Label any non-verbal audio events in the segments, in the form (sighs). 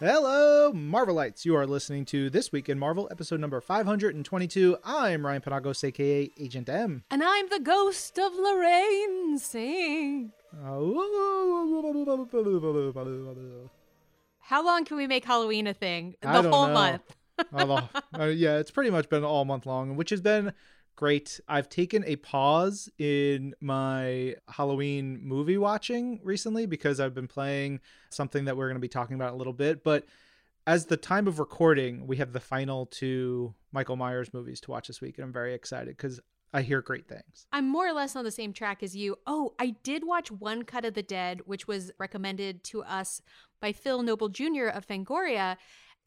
Hello, Marvelites. You are listening to This Week in Marvel, episode number 522. I'm Ryan Panagos, aka Agent M. And I'm the ghost of Lorraine Singh. How long can we make Halloween a thing? The whole know. month. (laughs) Uh, yeah, it's pretty much been all month long, which has been great. I've taken a pause in my Halloween movie watching recently because I've been playing something that we're going to be talking about a little bit. But as the time of recording, we have the final two Michael Myers movies to watch this week, and I'm very excited because I hear great things. I'm more or less on the same track as you. Oh, I did watch One Cut of the Dead, which was recommended to us by Phil Nobile Jr. of Fangoria.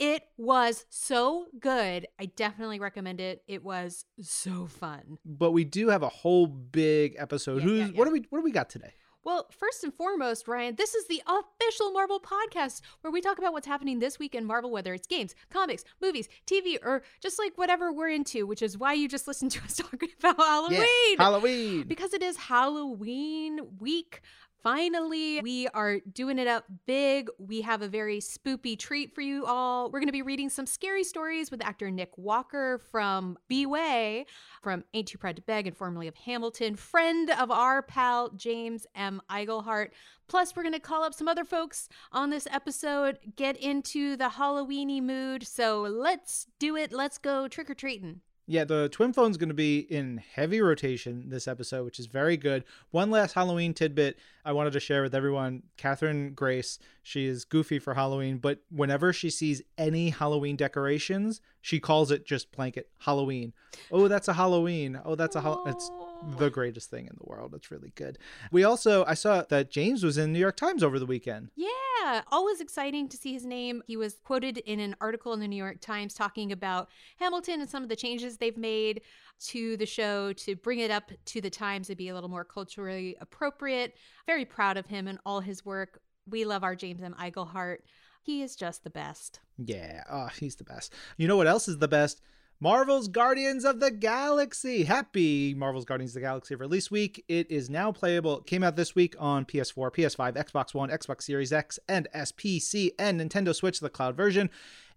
It was so good. I definitely recommend it. It was so fun. But we do have a whole big episode. Yeah, Who's yeah, what do we what do we got today? Well, first and foremost, Ryan, this is the official Marvel podcast where we talk about what's happening this week in Marvel, whether it's games, comics, movies, TV, or just like whatever we're into, which is why you just listened to us (laughs) talking about Halloween. Yeah, Halloween. because it is Halloween week. Finally, we are doing it up big. We have a very spoopy treat for you all. We're going to be reading some scary stories with actor Nik Walker from B Way, from Ain't Too Proud to Beg and formerly of Hamilton, friend of our pal James M. Iglehart. Plus, we're going to call up some other folks on this episode, get into the Halloweeny mood. So let's do it. Let's go trick or treating. Yeah, the Twim phone's going to be in heavy rotation this episode, which is very good. One last Halloween tidbit I wanted to share with everyone. Catherine Grace, she is goofy for Halloween, but whenever she sees any Halloween decorations, she calls it just blanket Halloween. Oh, that's a Halloween. Oh, that's a Hall- it's the greatest thing in the world. It's really good. We also I saw that James was in New York Times over the weekend. Yeah, always exciting to see his name. He was quoted in an article in the New York Times talking about Hamilton and some of the changes they've made to the show to bring it up to the times and be a little more culturally appropriate. Very proud of him and all his work. We love our James M. Iglehart. He is just the best. Yeah, oh, he's the best. You know what else is the best? Marvel's Guardians of the Galaxy. Happy Marvel's Guardians of the Galaxy release week. It is now playable. It came out this week on PS4, PS5, Xbox One, Xbox Series X, and SPC, and Nintendo Switch, the cloud version.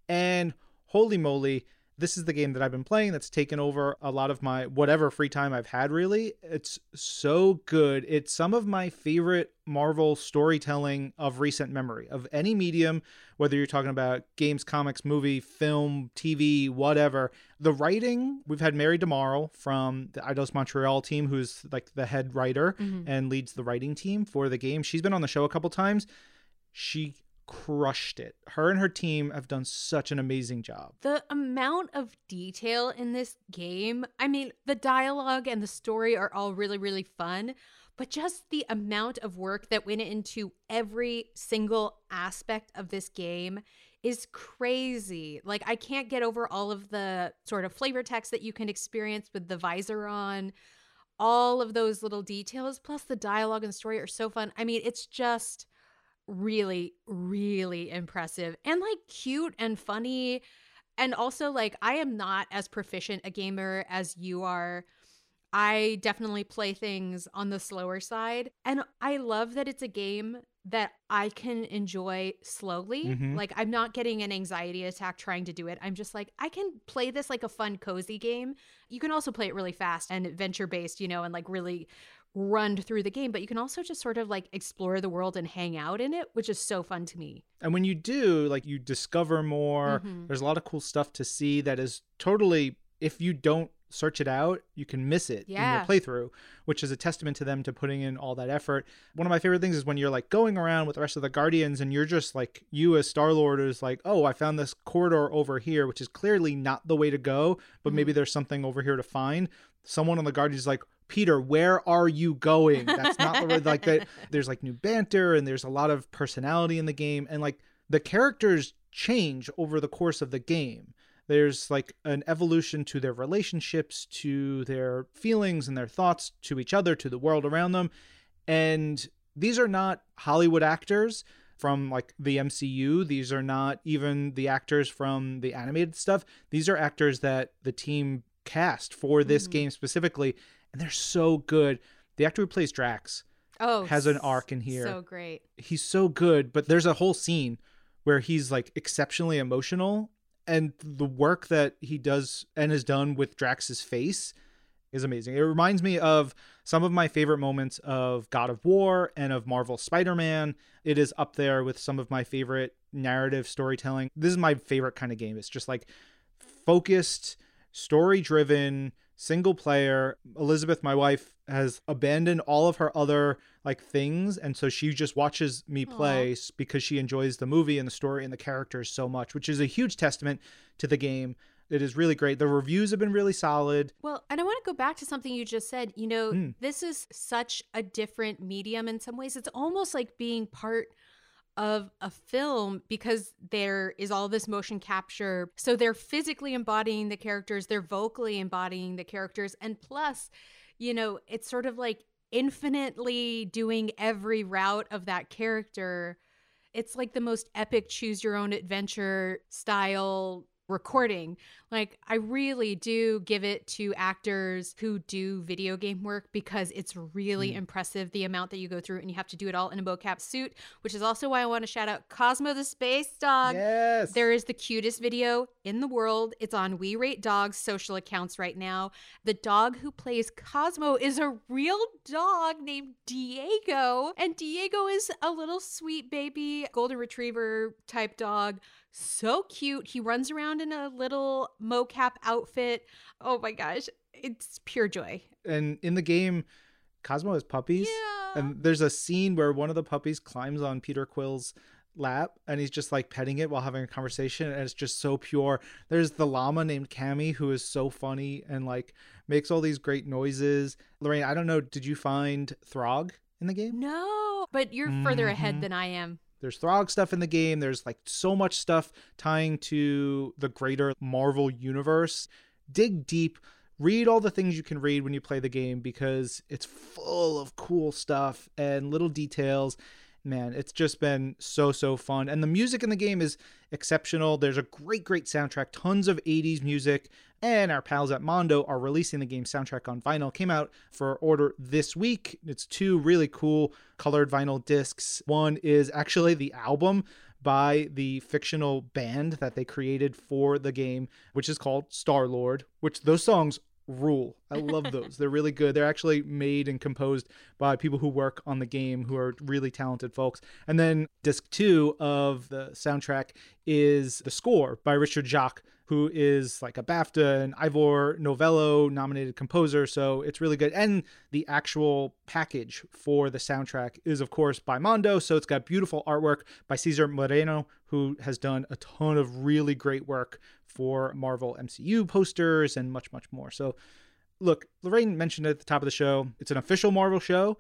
And holy moly, this is the game that I've been playing that's taken over a lot of my whatever free time I've had, really. It's so good. It's some of my favorite Marvel storytelling of recent memory, of any medium, whether you're talking about games, comics, movie, film, TV, whatever. The writing, we've had Mary DeMarle from the Eidos Montreal team, who's like the head writer mm-hmm. and leads the writing team for the game. She's been on the show a couple times. She crushed it. Her and her team have done such an amazing job. The amount of detail in this game, I mean, the dialogue and the story are all really, really fun, but just the amount of work that went into every single aspect of this game is crazy. Like, I can't get over all of the sort of flavor text that you can experience with the visor on. All of those little details, plus the dialogue and story are so fun. I mean, it's just really, really impressive and like cute and funny. And also, like, I am not as proficient a gamer as you are. I definitely play things on the slower side. And I love that it's a game that I can enjoy slowly. Mhm. Like, I'm not getting an anxiety attack trying to do it. I'm just like, I can play this like a fun, cozy game. You can also play it really fast and adventure based, you know, and like really run through the game, but you can also just sort of like explore the world and hang out in it, which is so fun to me. And when you do, like you discover more. Mhm. There's a lot of cool stuff to see that is totally if you don't search it out, you can miss it Yeah. in your playthrough, which is a testament to them to putting in all that effort. One of my favorite things is when you're like going around with the rest of the Guardians and you're just like you as Star Lord is like, oh, I found this corridor over here, which is clearly not the way to go, but maybe there's something over here to find. Someone on the Guardians is like, Peter, where are you going? That's not the like that. (laughs) There's like new banter and there's a lot of personality in the game and like the characters change over the course of the game. There's like an evolution to their relationships, to their feelings and their thoughts to each other, to the world around them. And these are not Hollywood actors from like the MCU. These are not even the actors from the animated stuff. These are actors that the team cast for this Mhm. game specifically, and they're so good. The actor who plays Drax, Oh, Has an arc in here. So great. he's so good, but there's a whole scene where he's like exceptionally emotional and the work that he does and has done with Drax's face is amazing. It reminds me of some of my favorite moments of God of War and of Marvel Spider-Man. It is up there with some of my favorite narrative storytelling. This is my favorite kind of game. It's just like focused, story-driven, single player. Elizabeth, my wife, has abandoned all of her other like things and so she just watches me play Aww. because she enjoys the movie and the story and the characters so much, which is a huge testament to the game. It is really great. The reviews have been really solid. Well, and I want to go back to something you just said. You know, mm. this is such a different medium in some ways. It's almost like being part of a film because there is all this motion capture. So they're physically embodying the characters, they're vocally embodying the characters. And plus, you know, it's sort of like infinitely doing every route of that character. It's like the most epic choose your own adventure style recording. Like, I really do give it to actors who do video game work because it's really mm. impressive the amount that you go through and you have to do it all in a mocap suit, which is also why I want to shout out Cosmo the Space Dog. Yes. There is the cutest video in the world. It's on We Rate Dogs social accounts right now. The dog who plays Cosmo is a real dog named Diego, and Diego is a little sweet baby golden retriever type dog so cute. He runs around in a little mocap outfit. Oh my gosh, it's pure joy. And in the game, Cosmo has puppies. Yeah. And there's a scene where one of the puppies climbs on Peter Quill's lap and he's just like petting it while having a conversation and it's just so pure. There's the llama named Cammy who is so funny and like makes all these great noises. Lorraine, I don't know, did you find Throg in the game? No, but you're mm-hmm. further ahead mm-hmm. than I am. There's Throg stuff in the game. There's like so much stuff tying to the greater Marvel universe. Dig deep, read all the things you can read when you play the game because it's full of cool stuff and little details man, it's just been so, so fun. And the music in the game is exceptional. There's a great, great soundtrack, tons of 80s music. And our pals at Mondo are releasing the game soundtrack on vinyl. Came out for order this week. It's two really cool colored vinyl discs. One is actually the album by the fictional band that they created for the game, which is called Star Lord, which those songs rule. I love those. They're really good. They're actually made and composed by people who work on the game who are really talented folks. And then disc 2 of the soundtrack is the score by Richard Jacques who is like a BAFTA and Ivor Novello nominated composer. So it's really good. And the actual package for the soundtrack is, of course, by Mondo. So it's got beautiful artwork by Cesar Moreno, who has done a ton of really great work for Marvel MCU posters and much, much more. So, look, Lorraine mentioned at the top of the show, it's an official Marvel show,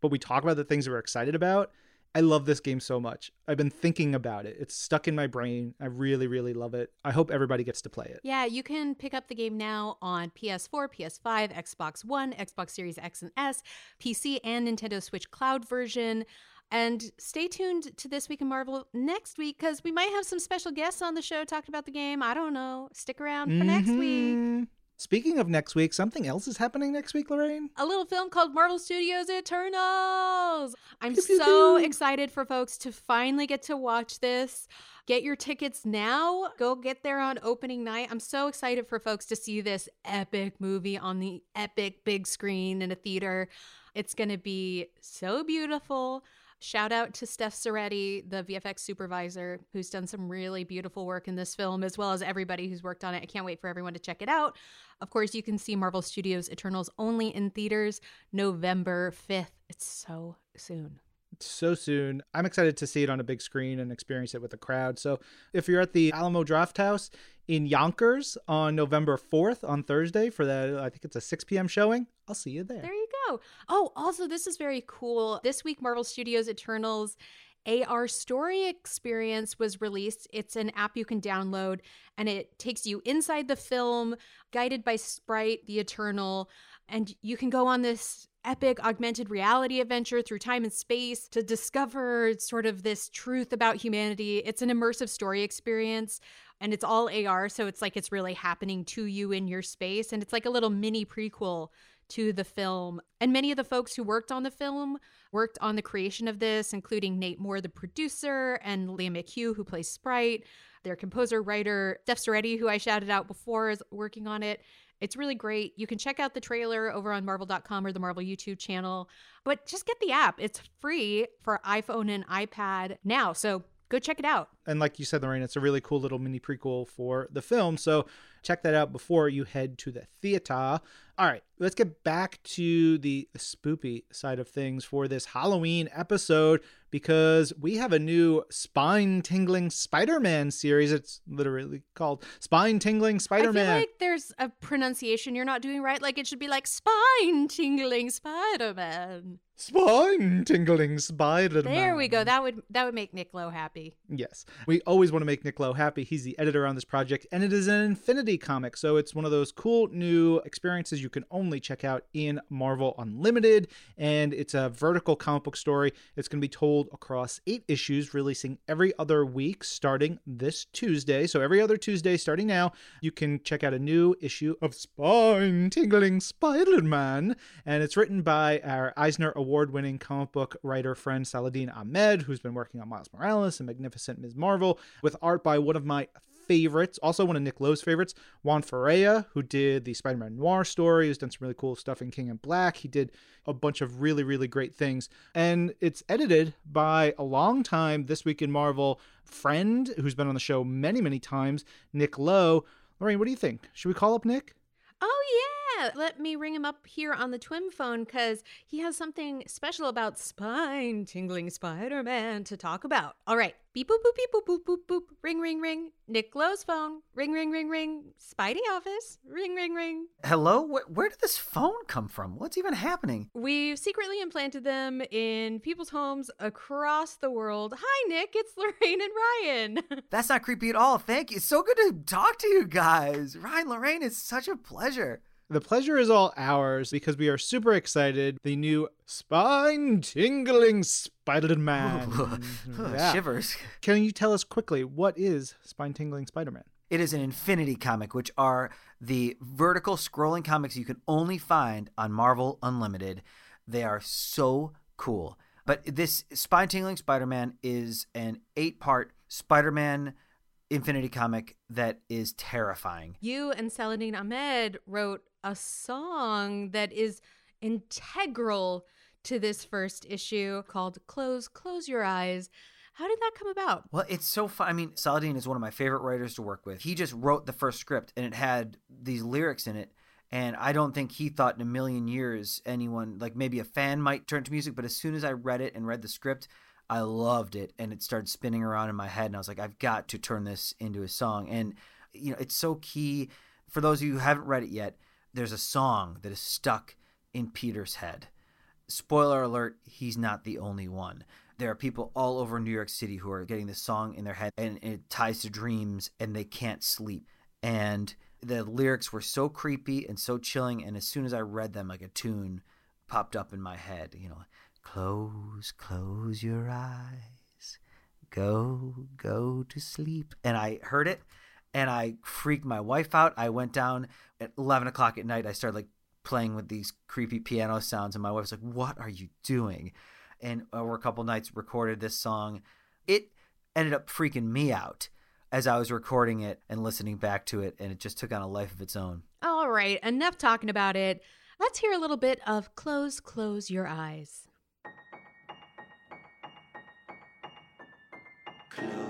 but we talk about the things that we're excited about. I love this game so much. I've been thinking about it. It's stuck in my brain. I really, really love it. I hope everybody gets to play it. Yeah, you can pick up the game now on PS4, PS5, Xbox One, Xbox Series X and S, PC, and Nintendo Switch Cloud version. And stay tuned to This Week in Marvel next week because we might have some special guests on the show talking about the game. I don't know. Stick around for mm-hmm. next week. Speaking of next week, something else is happening next week, Lorraine? A little film called Marvel Studios Eternals. I'm pew, pew, so pew. excited for folks to finally get to watch this. Get your tickets now. Go get there on opening night. I'm so excited for folks to see this epic movie on the epic big screen in a theater. It's going to be so beautiful. Shout out to Steph Ceretti, the VFX supervisor, who's done some really beautiful work in this film, as well as everybody who's worked on it. I can't wait for everyone to check it out. Of course, you can see Marvel Studios Eternals only in theaters November 5th. It's so soon so soon. I'm excited to see it on a big screen and experience it with a crowd. So if you're at the Alamo Drafthouse in Yonkers on November 4th on Thursday for that, I think it's a 6 p.m. showing, I'll see you there. There you go. Oh, also, this is very cool. This week, Marvel Studios Eternals AR Story Experience was released. It's an app you can download and it takes you inside the film, guided by Sprite, the Eternal. And you can go on this epic augmented reality adventure through time and space to discover sort of this truth about humanity. It's an immersive story experience and it's all AR. So it's like it's really happening to you in your space. And it's like a little mini prequel to the film. And many of the folks who worked on the film worked on the creation of this, including Nate Moore, the producer, and Lia McHugh, who plays Sprite. Their composer, writer, Steph Ceretti, who I shouted out before, is working on it. It's really great. You can check out the trailer over on marvel.com or the Marvel YouTube channel, but just get the app. It's free for iPhone and iPad now. So go check it out. And like you said, Lorraine, it's a really cool little mini prequel for the film. So check that out before you head to the theater. All right, let's get back to the spoopy side of things for this Halloween episode because we have a new spine tingling Spider Man series. It's literally called Spine Tingling Spider Man. I feel like there's a pronunciation you're not doing right. Like it should be like spine tingling Spider Man. Spine tingling Spider Man. There we go. That would that would make Nick Lowe happy. Yes. We always want to make Nick Lowe happy. He's the editor on this project, and it is an Infinity comic. So it's one of those cool new experiences you can only check out in Marvel Unlimited. And it's a vertical comic book story. It's going to be told across eight issues, releasing every other week starting this Tuesday. So every other Tuesday, starting now, you can check out a new issue of Spine Tingling Spider Man. And it's written by our Eisner Award winning comic book writer friend Saladin Ahmed, who's been working on Miles Morales and Magnificent Ms. Marvel, with art by one of my favorites, also one of Nick Lowe's favorites, Juan Ferreyra, who did the Spider Man Noir story, who's done some really cool stuff in King in Black. He did a bunch of really, really great things. And it's edited by a long time This Week in Marvel friend who's been on the show many, many times, Nick Lowe. Lorraine, what do you think? Should we call up Nick? Oh, yeah. Let me ring him up here on the Twim phone because he has something special about spine tingling Spider Man to talk about. All right. Beep, boop, boop, beep, boop, boop, boop, boop. Ring, ring, ring. Nick Lowe's phone. Ring, ring, ring, ring. Spidey office. Ring, ring, ring. Hello? Where, where did this phone come from? What's even happening? We've secretly implanted them in people's homes across the world. Hi, Nick. It's Lorraine and Ryan. (laughs) That's not creepy at all. Thank you. It's so good to talk to you guys. Ryan, Lorraine, it's such a pleasure. The pleasure is all ours because we are super excited. The new spine tingling Spider Man. (laughs) Yeah. Shivers. Can you tell us quickly what is spine tingling Spider Man? It is an Infinity comic, which are the vertical scrolling comics you can only find on Marvel Unlimited. They are so cool. But this Spine Tingling Spider Man is an eight part Spider Man Infinity comic that is terrifying. You and Saladin Ahmed wrote a song that is integral to this first issue called Close, Close Your Eyes. How did that come about? Well, it's so fun. I mean, Saladin is one of my favorite writers to work with. He just wrote the first script and it had these lyrics in it. And I don't think he thought in a million years anyone, like maybe a fan might turn to music. But as soon as I read it and read the script, I loved it. And it started spinning around in my head. And I was like, I've got to turn this into a song. And, you know, it's so key. For those of you who haven't read it yet, there's a song that is stuck in Peter's head. Spoiler alert, he's not the only one. There are people all over New York City who are getting this song in their head and it ties to dreams and they can't sleep. And the lyrics were so creepy and so chilling. And as soon as I read them, like a tune popped up in my head, you know, close, close your eyes, go, go to sleep. And I heard it and I freaked my wife out. I went down at 11 o'clock at night. I started like playing with these creepy piano sounds, and my wife's like, What are you doing? And over a couple nights, recorded this song. It ended up freaking me out as I was recording it and listening back to it, and it just took on a life of its own. All right, enough talking about it. Let's hear a little bit of Close, Close Your Eyes. Close,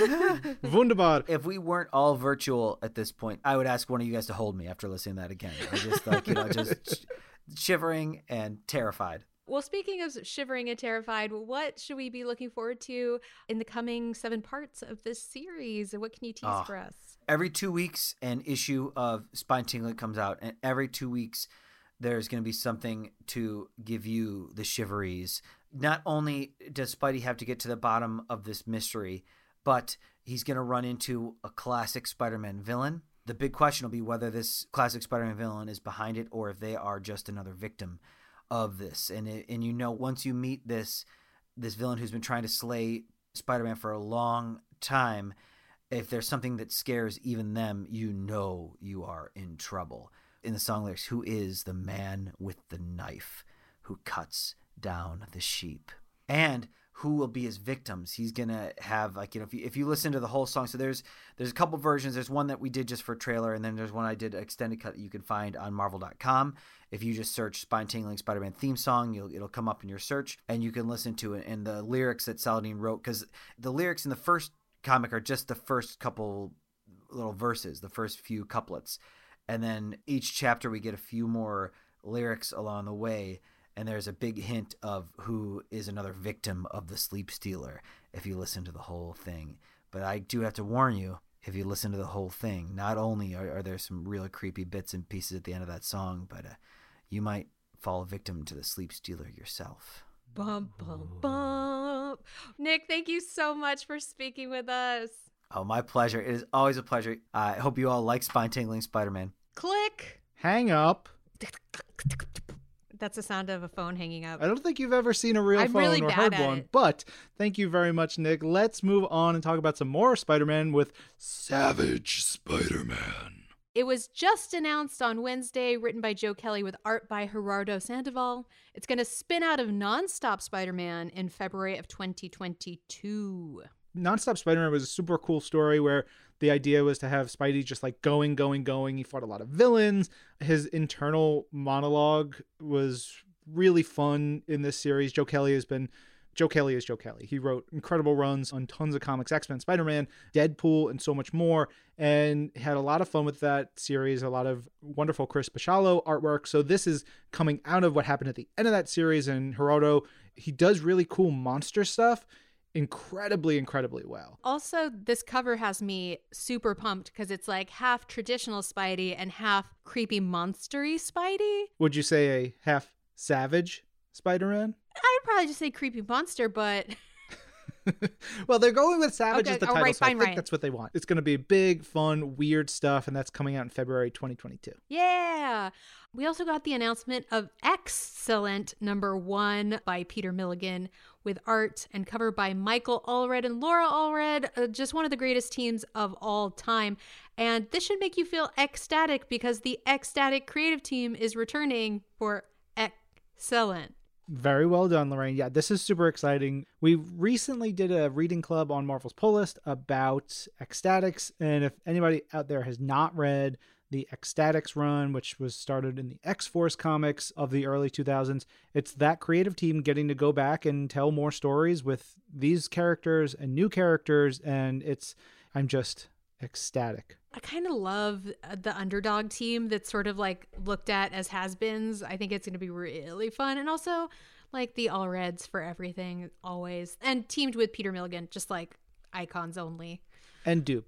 (laughs) Wunderbar. If we weren't all virtual at this point, I would ask one of you guys to hold me after listening to that again. I just like, you know, just (laughs) sh- shivering and terrified. Well, speaking of shivering and terrified, what should we be looking forward to in the coming seven parts of this series? What can you tease Ah. for us? every two weeks an issue of spine tingling comes out and every two weeks there's going to be something to give you the shiveries not only does spidey have to get to the bottom of this mystery but he's going to run into a classic spider-man villain the big question will be whether this classic spider-man villain is behind it or if they are just another victim of this and it, and you know once you meet this this villain who's been trying to slay spider-man for a long time if there's something that scares even them, you know you are in trouble. In the song lyrics, who is the man with the knife who cuts down the sheep? And who will be his victims? He's gonna have like you know if you, if you listen to the whole song, so there's there's a couple versions. There's one that we did just for trailer, and then there's one I did extended cut that you can find on Marvel.com. If you just search "Spine Tingling Spider-Man theme song," it'll come up in your search, and you can listen to it. And the lyrics that Saladin wrote, because the lyrics in the first comic are just the first couple little verses, the first few couplets. And then each chapter we get a few more lyrics along the way. And there's a big hint of who is another victim of the sleep stealer if you listen to the whole thing. But I do have to warn you if you listen to the whole thing, not only are, are there some really creepy bits and pieces at the end of that song, but uh, you might fall victim to the sleep stealer yourself. Bum, bum, bum. Nick, thank you so much for speaking with us. Oh, my pleasure. It is always a pleasure. I hope you all like Spine Tingling Spider Man. Click. Hang up. (laughs) That's the sound of a phone hanging up. I don't think you've ever seen a real I'm phone really or bad heard at one, it. but thank you very much, Nick. Let's move on and talk about some more Spider Man with Savage Spider Man. It was just announced on Wednesday, written by Joe Kelly with art by Gerardo Sandoval. It's going to spin out of Nonstop Spider Man in February of 2022. Nonstop Spider Man was a super cool story where the idea was to have Spidey just like going, going, going. He fought a lot of villains. His internal monologue was really fun in this series. Joe Kelly has been. Joe Kelly is Joe Kelly. He wrote incredible runs on tons of comics X Men, Spider Man, Deadpool, and so much more, and had a lot of fun with that series. A lot of wonderful Chris Bachalo artwork. So, this is coming out of what happened at the end of that series. And Gerardo, he does really cool monster stuff incredibly, incredibly well. Also, this cover has me super pumped because it's like half traditional Spidey and half creepy monstery Spidey. Would you say a half savage Spider Man? I'd probably just say creepy monster, but (laughs) well, they're going with savage Okay, as the title, right, so I think right. that's what they want. It's going to be big, fun, weird stuff, and that's coming out in February 2022. yeah. We also got the announcement of X-Cellent number one by Peter Milligan with art and cover by Michael Allred and Laura Allred, uh, just one of the greatest teams of all time. And this should make you feel ecstatic because the X-Statix creative team is returning for X-Cellent. Very well done, Lorraine. Yeah, this is super exciting. We recently did a reading club on Marvel's Pull List about X-Statix, and if anybody out there has not read the X-Statix run, which was started in the X Force comics of the early 2000s, it's that creative team getting to go back and tell more stories with these characters and new characters, and it's I'm just ecstatic. I kind of love uh, the underdog team that's sort of like looked at as has-beens. I think it's going to be really fun, and also like the Allreds for everything always, and teamed with Peter Milligan, just like icons only. And Doop.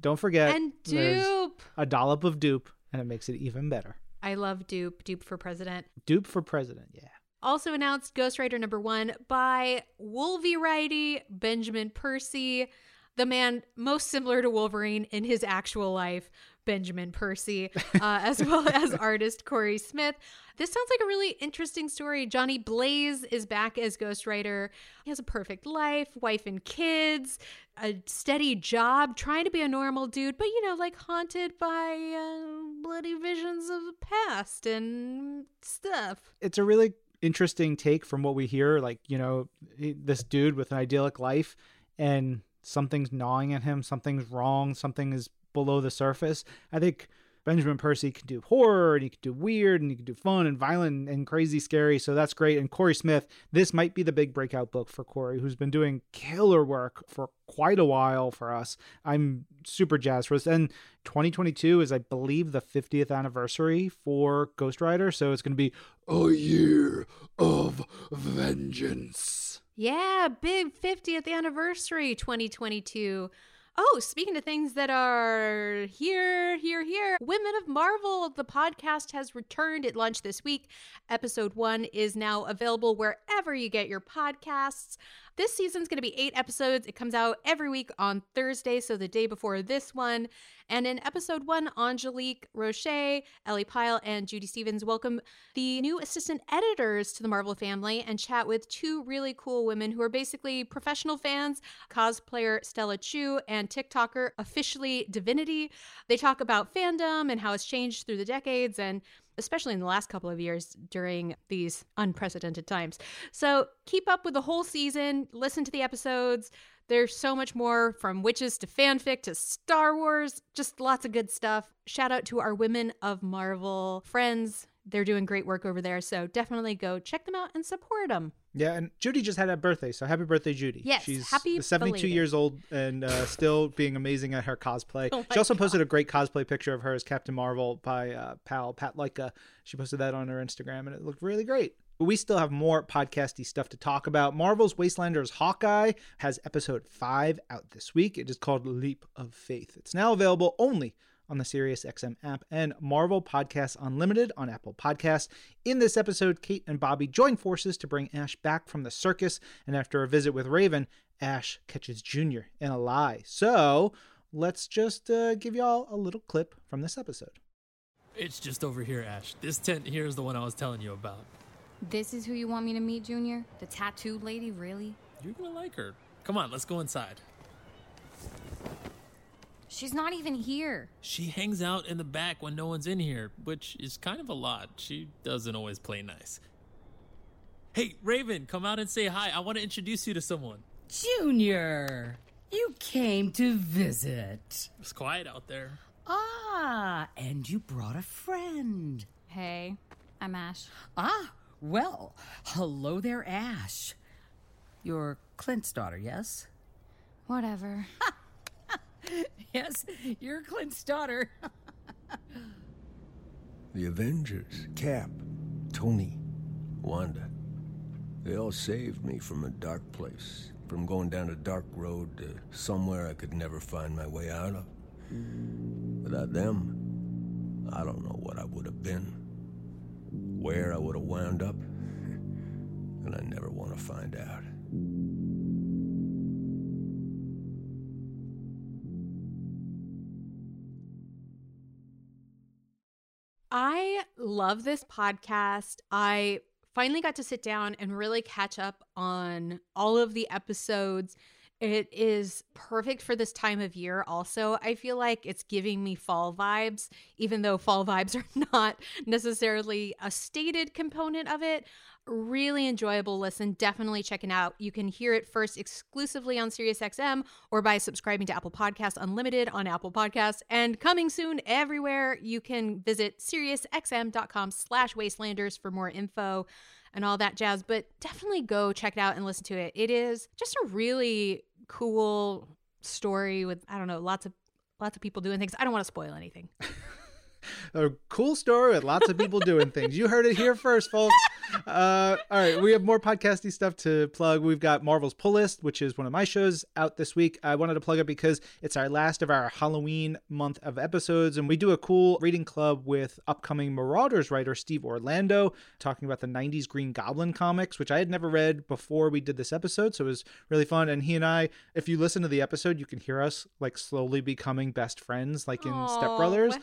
Don't forget, and Doop, a dollop of Doop, and it makes it even better. I love Doop. Doop for president. Doop for president, yeah. Also announced Ghost Rider number one by Wolvie Righty, Benjamin Percy, the man most similar to Wolverine in his actual life, Benjamin Percy, (laughs) uh, as well as artist Cory Smith. This sounds like a really interesting story. Johnny Blaze is back as Ghost Rider. He has a perfect life, wife and kids, a steady job, trying to be a normal dude, but you know, like haunted by uh, bloody visions of the past and stuff. it's a really interesting take from what we hear like you know this dude with an idyllic life and something's gnawing at him something's wrong something is below the surface i think Benjamin Percy can do horror and he can do weird and he can do fun and violent and crazy scary. So that's great. And Cory Smith, this might be the big breakout book for Cory, who's been doing killer work for quite a while for us. I'm super jazzed for this. And 2022 is, I believe, the 50th anniversary for Ghost Rider. So it's going to be a year of vengeance. Yeah, big 50th anniversary 2022. Oh, speaking of things that are here, here, here, Women of Marvel, the podcast has returned. It launched this week. Episode one is now available wherever you get your podcasts. This season's going to be eight episodes. It comes out every week on Thursday, so the day before this one. And in episode one, Angelique Roche, Ellie Pyle, and Judy Stevens welcome the new assistant editors to the Marvel family and chat with two really cool women who are basically professional fans cosplayer Stella Chuu and TikToker officially Divinity. They talk about fandom and how it's changed through the decades and especially in the last couple of years during these unprecedented times. So keep up with the whole season, listen to the episodes. There's so much more from witches to fanfic to Star Wars, just lots of good stuff. Shout out to our Women of Marvel friends. They're doing great work over there, so definitely go check them out and support them. Yeah, and Judy just had a birthday, so happy birthday, Judy. Yes, she's happy 72 belated. years old and uh, (laughs) still being amazing at her cosplay. (laughs) Oh she also posted a great cosplay picture of her as Captain Marvel by uh, pal Pat Leica. She posted that on her Instagram, and it looked really great. But we still have more podcasty stuff to talk about. Marvel's Wastelanders Hawkeye has episode five out this week. It is called Leap of Faith. It's now available only on the SiriusXM app and Marvel Podcasts Unlimited on Apple Podcasts. In this episode, Kate and Bobby join forces to bring Ash back from the circus, and after a visit with Raven, Ash catches Junior in a lie. So let's just uh, give y'all a little clip from this episode. It's just over here, Ash. This tent here is the one I was telling you about. This is who you want me to meet, Junior? The tattooed lady, really? You're gonna like her. Come on, let's go inside. She's not even here. She hangs out in the back when no one's in here, which is kind of a lot. She doesn't always play nice. Hey, Raven, come out and say hi. I want to introduce you to someone. Junior, you came to visit. It's quiet out there. Ah, and you brought a friend. Hey, I'm Ash. Ah, well, hello there, Ash. You're Clint's daughter, yes? Whatever. (laughs) (laughs) Yes, you're Clint's daughter. (laughs) The Avengers, Cap, Tony, Wanda. They all saved me from a dark place, from going down a dark road to somewhere I could never find my way out of. Without them, I don't know what I would have been, where I would have wound up, (laughs) and I never want to find out. I love this podcast. I finally got to sit down and really catch up on all of the episodes. It is perfect for this time of year, also. I feel like it's giving me fall vibes, even though fall (laughs) vibes are not necessarily a stated component of it. Really enjoyable listen. Definitely check it out. You can hear it first exclusively on SiriusXM or by subscribing to Apple Podcasts Unlimited on Apple Podcasts. And coming soon everywhere, you can visit SiriusXM.com slash Wastelanders for more info and all that jazz. But definitely go check it out and listen to it. It is just a really cool story with, I don't know, lots of lots of people doing things. I don't want to spoil anything. (laughs) (laughs) a cool story with lots of people doing things. You heard it here first, folks. Uh, all right, we have more podcasty stuff to plug. We've got Marvel's Pull List, which is one of my shows out this week. I wanted to plug it because it's our last of our Halloween month of episodes, and we do a cool reading club with upcoming Marauders writer Steve Orlando, talking about the 90s Green Goblin comics, which I had never read before we did this episode, so it was really fun. And he and I, if you listen to the episode, you can hear us like slowly becoming best friends, like in Step Brothers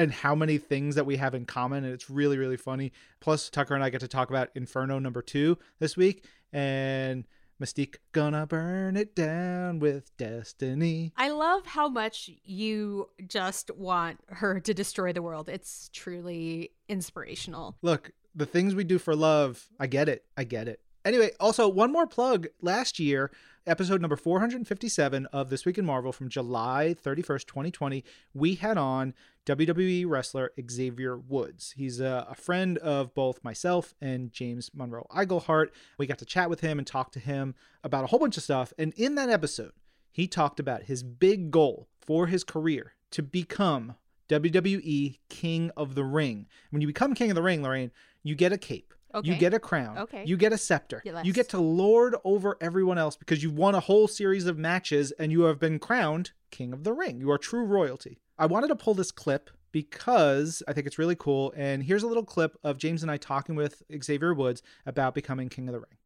and how many things that we have in common and it's really really funny plus tucker and i get to talk about inferno number two this week and mystique gonna burn it down with destiny I love how much you just want her to destroy the world. It's truly inspirational. look the things we do for love i get it i get it Anyway, also one more plug. Last year, episode number 457 of This Week in Marvel from July 31st, 2020, we had on WWE wrestler Xavier Woods. He's a, a friend of both myself and James Monroe Iglehart. We got to chat with him and talk to him about a whole bunch of stuff. And in that episode, he talked about his big goal for his career to become WWE King of the Ring. When you become King of the Ring, Lorraine, you get a cape. You get a crown. Okay. You get a scepter. Yes. You get to lord over everyone else because you've won a whole series of matches and you have been crowned King of the Ring. You are true royalty. I wanted to pull this clip because I think it's really cool. And here's a little clip of James and I talking with Xavier Woods about becoming King of the Ring.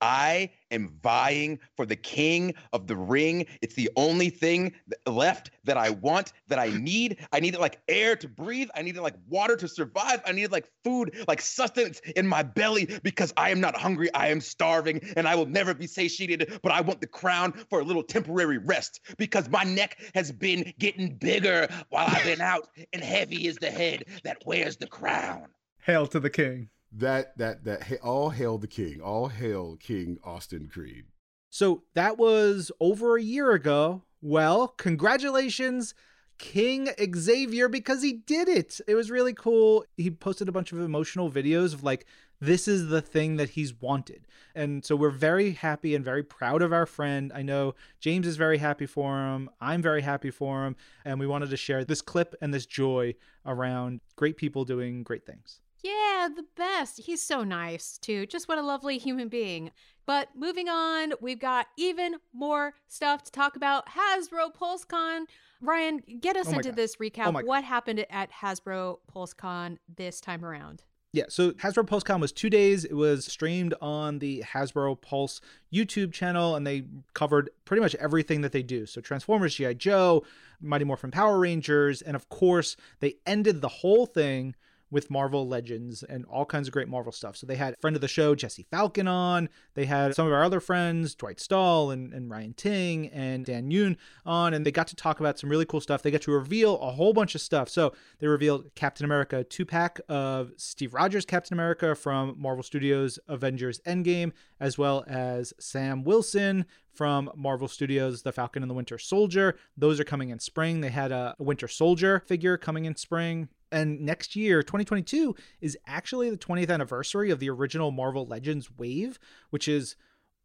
I am vying for the king of the ring. It's the only thing left that I want, that I need. I need it like air to breathe. I needed like water to survive. I needed like food, like sustenance in my belly because I am not hungry. I am starving and I will never be satiated. But I want the crown for a little temporary rest because my neck has been getting bigger while I've been out, and heavy is the head that wears the crown. Hail to the king. That that that all hail the king. All hail King Austin Creed. So that was over a year ago. Well, congratulations, King Xavier, because he did it. It was really cool. He posted a bunch of emotional videos of like, this is the thing that he's wanted. And so we're very happy and very proud of our friend. I know James is very happy for him. I'm very happy for him. And we wanted to share this clip and this joy around great people doing great things. Yeah, the best. He's so nice, too. Just what a lovely human being. But moving on, we've got even more stuff to talk about. Hasbro PulseCon. Ryan, get us Oh into God. this Oh recap. God. what happened at Hasbro PulseCon this time around? Yeah, so Hasbro PulseCon was two days. It was streamed on the Hasbro Pulse YouTube channel, and they covered pretty much everything that they do. So Transformers, G.I. Joe, Mighty Morphin Power Rangers, and of course, they ended the whole thing with Marvel Legends and all kinds of great Marvel stuff. So they had friend of the show, Jesse Falcon, on. They had some of our other friends, Dwight Stahl and, and Ryan Ting and Dan Yoon on, and they got to talk about some really cool stuff. They got to reveal a whole bunch of stuff. So they revealed Captain America two pack of Steve Rogers Captain America from Marvel Studios Avengers Endgame, as well as Sam Wilson from Marvel Studios The Falcon and the Winter Soldier. Those are coming in spring. They had a Winter Soldier figure coming in spring. And next year, 2022, is actually the 20th anniversary of the original Marvel Legends wave, which is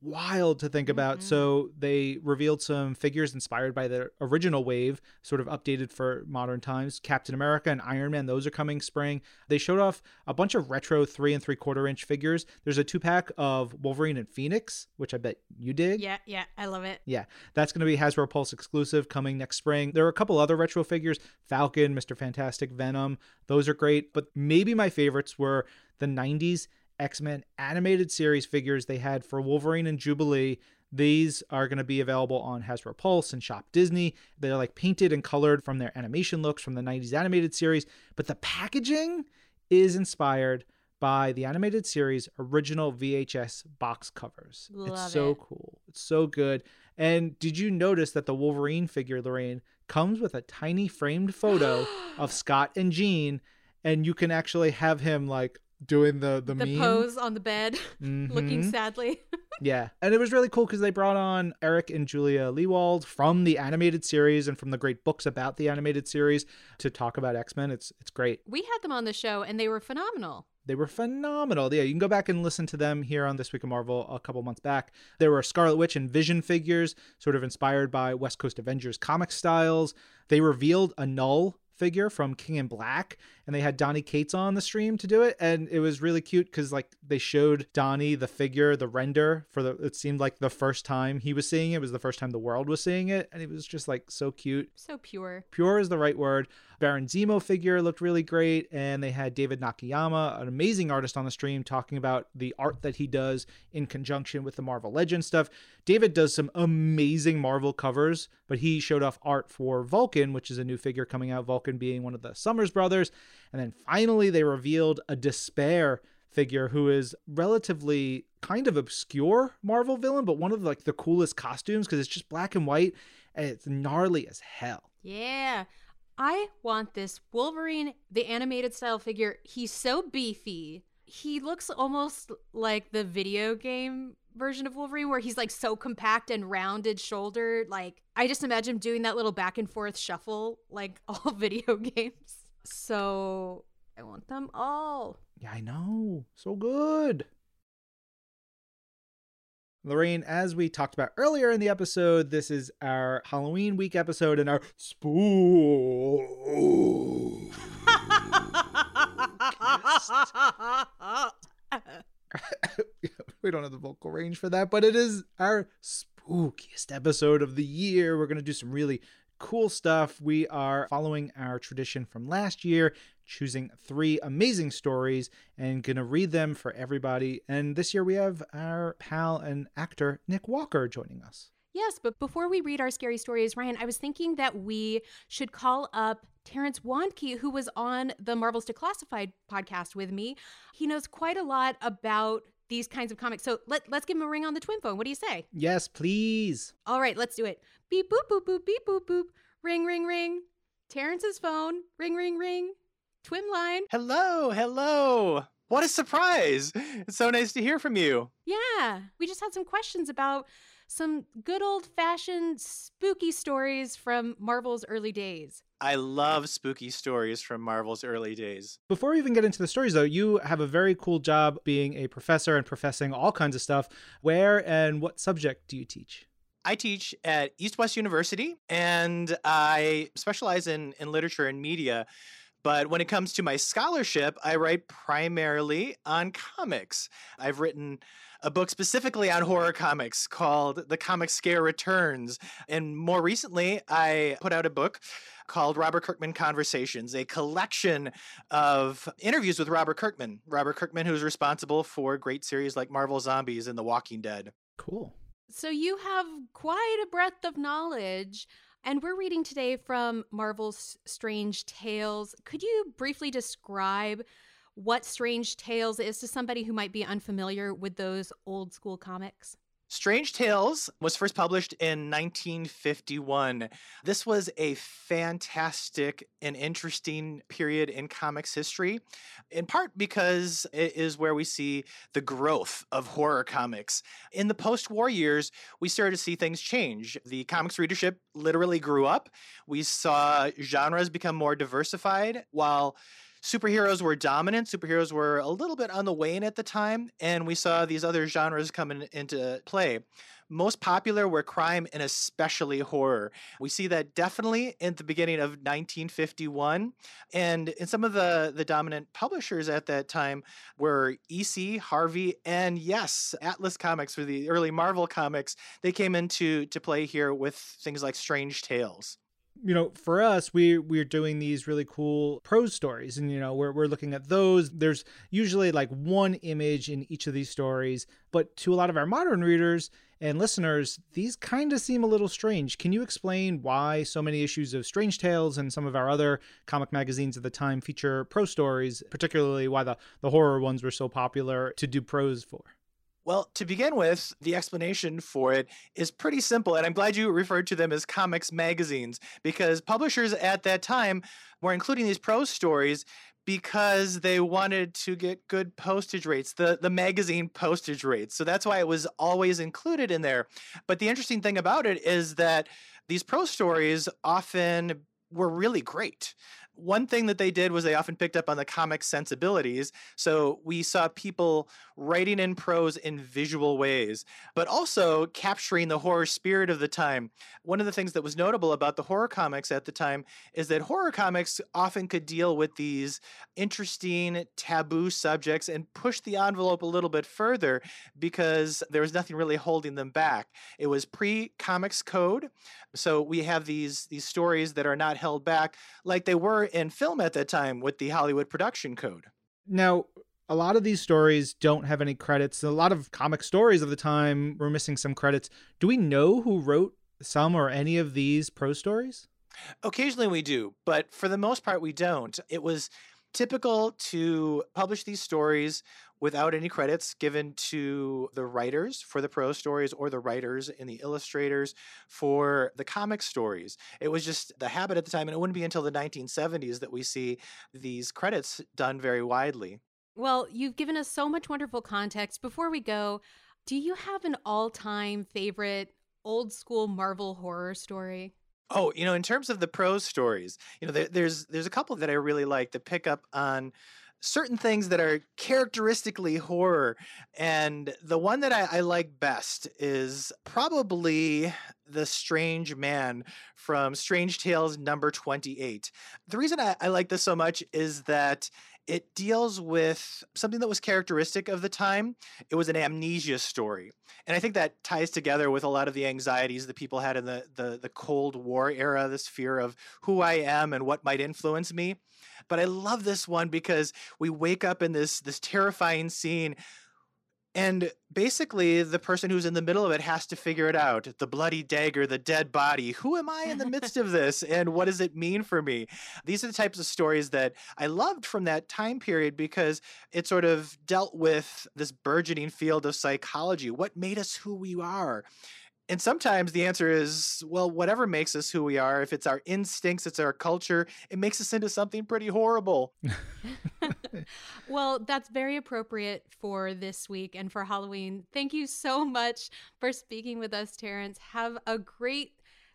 wild to think about. Mm-hmm. So they revealed some figures inspired by the original wave, sort of updated for modern times. Captain America and Iron Man, those are coming spring. They showed off a bunch of retro three and three quarter inch figures. There's a two pack of Wolverine and Phoenix, which I bet you dig. Yeah, yeah, I love it. Yeah, that's going to be Hasbro Pulse exclusive coming next spring. There are a couple other retro figures Falcon, Mr. Fantastic, Venom. Those are great. But maybe my favorites were the 90s X Men animated series figures they had for Wolverine and Jubilee. These are going to be available on Hasbro Pulse and Shop Disney. They're like painted and colored from their animation looks from the 90s animated series. But the packaging is inspired by the animated series original VHS box covers. Love it's so it. cool. It's so good. And did you notice that the Wolverine figure, Lorraine, comes with a tiny framed photo (gasps) of Scott and Jean, and you can actually have him like doing the the, The meme. pose on the bed, (laughs) looking Mhm. sadly. (laughs) Yeah, and it was really cool because they brought on Eric and Julia Lewald from the animated series and from the great books about the animated series to talk about X Men. It's it's great. we had them on the show and they were phenomenal. They were phenomenal. Yeah, you can go back and listen to them here on This Week of Marvel a couple months back. There were Scarlet Witch and Vision figures, sort of inspired by West Coast Avengers comic styles. They revealed a Null figure from King in Black, and they had Donny Cates on the stream to do it, and it was really cute because like they showed Donny the figure, the render for the. It seemed like the first time he was seeing it, it was the first time the world was seeing it, and it was just like so cute So pure. pure is the right word. Baron Zemo figure looked really great, and they had David Nakayama, an amazing artist on the stream, talking about the art that he does in conjunction with the Marvel Legends stuff. David does some amazing Marvel covers, but he showed off art for Vulcan, which is a new figure coming out. Vulcan being one of the Summers brothers, and then finally they revealed a Despair figure who is relatively kind of obscure Marvel villain, but one of like the coolest costumes because it's just black and white and it's gnarly as hell. Yeah. I want this Wolverine, the animated style figure. He's so beefy. he looks almost like the video game version of Wolverine where he's like so compact and rounded shouldered. Like I just imagine doing that little back and forth shuffle like (laughs) all video games. So I want them all. Yeah, I know. So good. Lorraine, as we talked about earlier in the episode, this is our Halloween week episode and our spook. (laughs) we don't have the vocal range for that, but it is our spookiest episode of the year. We're going to do some really cool stuff. We are following our tradition from last year, choosing three amazing stories and going to read them for everybody. And this year we have our pal and actor Nik Walker joining us. Yes, but before we read our scary stories, Ryan, I was thinking that we should call up Terrence Wandtke, who was on the Marvels Declassified podcast with me. He knows quite a lot about these kinds of comics. So let, let's give him a ring on the Twim phone. What do you say? Yes, please. All right, let's do it. Beep, boop, boop, boop, beep, boop, boop. Ring, ring, ring. Terrence's phone. Ring, ring, ring. Twim line. Hello, hello. What a surprise. It's so nice to hear from you. Yeah, we just had some questions about some good old fashioned spooky stories from Marvel's early days. I love spooky stories from Marvel's early days. Before we even get into the stories, though, you have a very cool job being a professor and professing all kinds of stuff. Where and what subject do you teach? I teach at East West University and I specialize in, in literature and media. But when it comes to my scholarship, I write primarily on comics. I've written a book specifically on horror comics called The Comic Scare Returns. And more recently, I put out a book called Robert Kirkman Conversations, a collection of interviews with Robert Kirkman. Robert Kirkman, who's responsible for great series like Marvel Zombies and The Walking Dead. Cool. So you have quite a breadth of knowledge. And we're reading today from Marvel's Strange Tales. Could you briefly describe what Strange Tales is to somebody who might be unfamiliar with those old school comics? Strange Tales was first published in 1951. This was a fantastic and interesting period in comics history, in part because it is where we see the growth of horror comics. In the post war years, we started to see things change. The comics readership literally grew up. We saw genres become more diversified, while superheroes were dominant. Superheroes were a little bit on the wane at the time, and we saw these other genres coming into play. Most popular were crime and especially horror. We see that definitely in the beginning of 1951. And in some of the, the dominant publishers at that time were EC, Harvey, and yes, Atlas Comics for the early Marvel comics. They came into to play here with things like Strange Tales you know, for us, we we're doing these really cool prose stories, and you know, we're we're looking at those. There's usually like one image in each of these stories, but to a lot of our modern readers and listeners, these kind of seem a little strange. Can you explain why so many issues of Strange Tales and some of our other comic magazines at the time feature prose stories, particularly why the the horror ones were so popular to do prose for? Well, to begin with, the explanation for it is pretty simple, and I'm glad you referred to them as comics magazines because publishers at that time were including these prose stories because they wanted to get good postage rates, the, the magazine postage rates. So that's why it was always included in there. But the interesting thing about it is that these prose stories often were really great one thing that they did was they often picked up on the comic sensibilities. So we saw people writing in prose in visual ways, but also capturing the horror spirit of the time. One of the things that was notable about the horror comics at the time is that horror comics often could deal with these interesting taboo subjects and push the envelope a little bit further because there was nothing really holding them back. It was pre-comics code. So we have these these stories that are not held back like they were in film at that time with the Hollywood production code. Now, a lot of these stories don't have any credits. A lot of comic stories of the time were missing some credits. Do we know who wrote some or any of these prose stories? Occasionally we do, but for the most part we don't. It was typical to publish these stories without any credits given to the writers for the prose stories or the writers and the illustrators for the comic stories. It was just the habit at the time, and it wouldn't be until the 1970s that we see these credits done very widely. Well, you've given us so much wonderful context. Before we go, do you have an all time favorite old school Marvel horror story? Oh, you know, in terms of the prose stories, you know, there, there's there's a couple that I really like that pick up on certain things that are characteristically horror. And the one that I, I like best is probably The Strange Man from Strange Tales number 28. The reason I, I like this so much is that it deals with something that was characteristic of the time. It was an amnesia story. And I think that ties together with a lot of the anxieties that people had in the, the, the Cold War era, this fear of who I am and what might influence me. But I love this one because we wake up in this this terrifying scene and basically, the person who's in the middle of it has to figure it out. The bloody dagger, the dead body. Who am I in the midst of this? And what does it mean for me? These are the types of stories that I loved from that time period because it sort of dealt with this burgeoning field of psychology. What made us who we are? And sometimes the answer is, well, whatever makes us who we are, if it's our instincts, it's our culture, it makes us into something pretty horrible. (laughs) (laughs) well, that's very appropriate for this week and for Halloween. Thank you so much for speaking with us, Terrence. Have a great,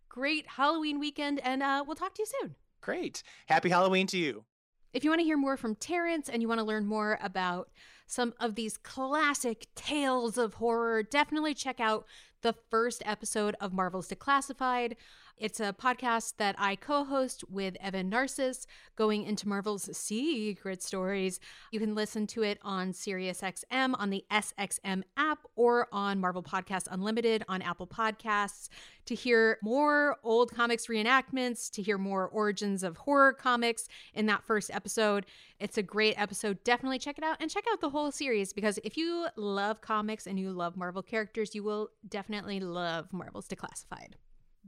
great Halloween weekend, and uh, we'll talk to you soon. Great. Happy Halloween to you. If you want to hear more from Terrence and you want to learn more about some of these classic tales of horror, definitely check out the first episode of Marvel's Declassified. It's a podcast that I co host with Evan Narcisse, going into Marvel's secret stories. You can listen to it on SiriusXM, on the SXM app, or on Marvel Podcast Unlimited on Apple Podcasts to hear more old comics reenactments, to hear more origins of horror comics in that first episode. It's a great episode. Definitely check it out and check out the whole series because if you love comics and you love Marvel characters, you will definitely love Marvel's Declassified.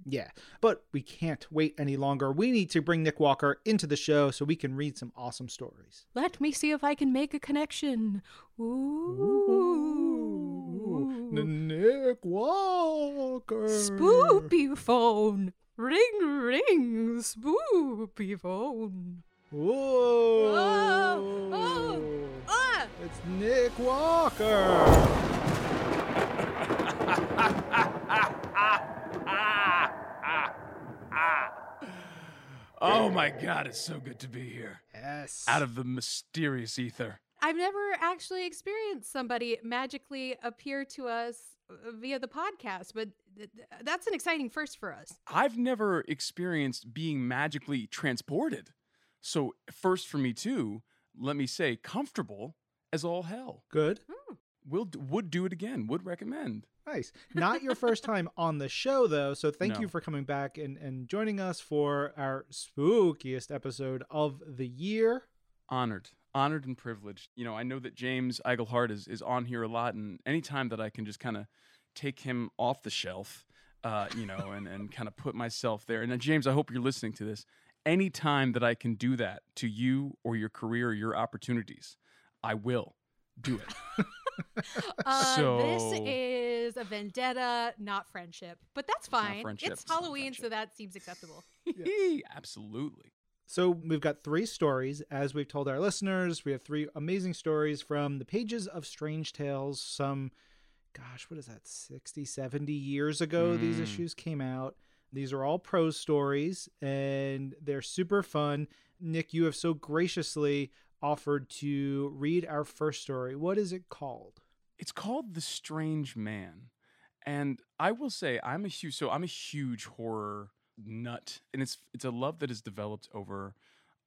Yeah, but we can't wait any longer. We need to bring Nik Walker into the show so we can read some awesome stories. Let me see if I can make a connection. Ooh. Ooh. Nik Walker. Spoopy phone. Ring, ring, spoopy phone. Whoa. Oh, oh, ah. It's Nik Walker. (laughs) Oh my god, it's so good to be here. Yes. Out of the mysterious ether. I've never actually experienced somebody magically appear to us uh, via the podcast, but th- that's an exciting first for us. I've never experienced being magically transported. So, first for me too, let me say, comfortable as all hell. Good. Hmm. Will would do it again. Would recommend. Nice. Not your first time on the show, though. So thank No. you for coming back and, and joining us for our spookiest episode of the year. Honored, honored and privileged. You know, I know that James Iglehart is is on here a lot, and anytime that I can just kind of take him off the shelf, uh, you know, and and kind of put myself there. And uh, James, I hope you're listening to this. Anytime that I can do that to you or your career or your opportunities, I will do it. (laughs) Uh, So- this is a vendetta, not friendship, but that's fine. It's it's Halloween, so that seems acceptable. (laughs) Absolutely. So we've got three stories, as we've told our listeners. We have three amazing stories from the pages of Strange Tales. Some, gosh, what is that, 60, 70 years ago these Mm. issues came out. These are all prose stories, and they're super fun. Nik, you have so graciously offered to read our first story. What is it called? It's called The Strange Man. And I will say I'm a huge so I'm a huge horror nut and it's it's a love that has developed over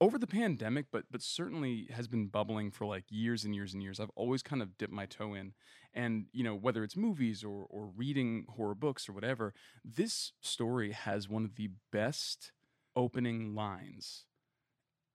over the pandemic but but certainly has been bubbling for like years and years and years. I've always kind of dipped my toe in and you know whether it's movies or or reading horror books or whatever, this story has one of the best opening lines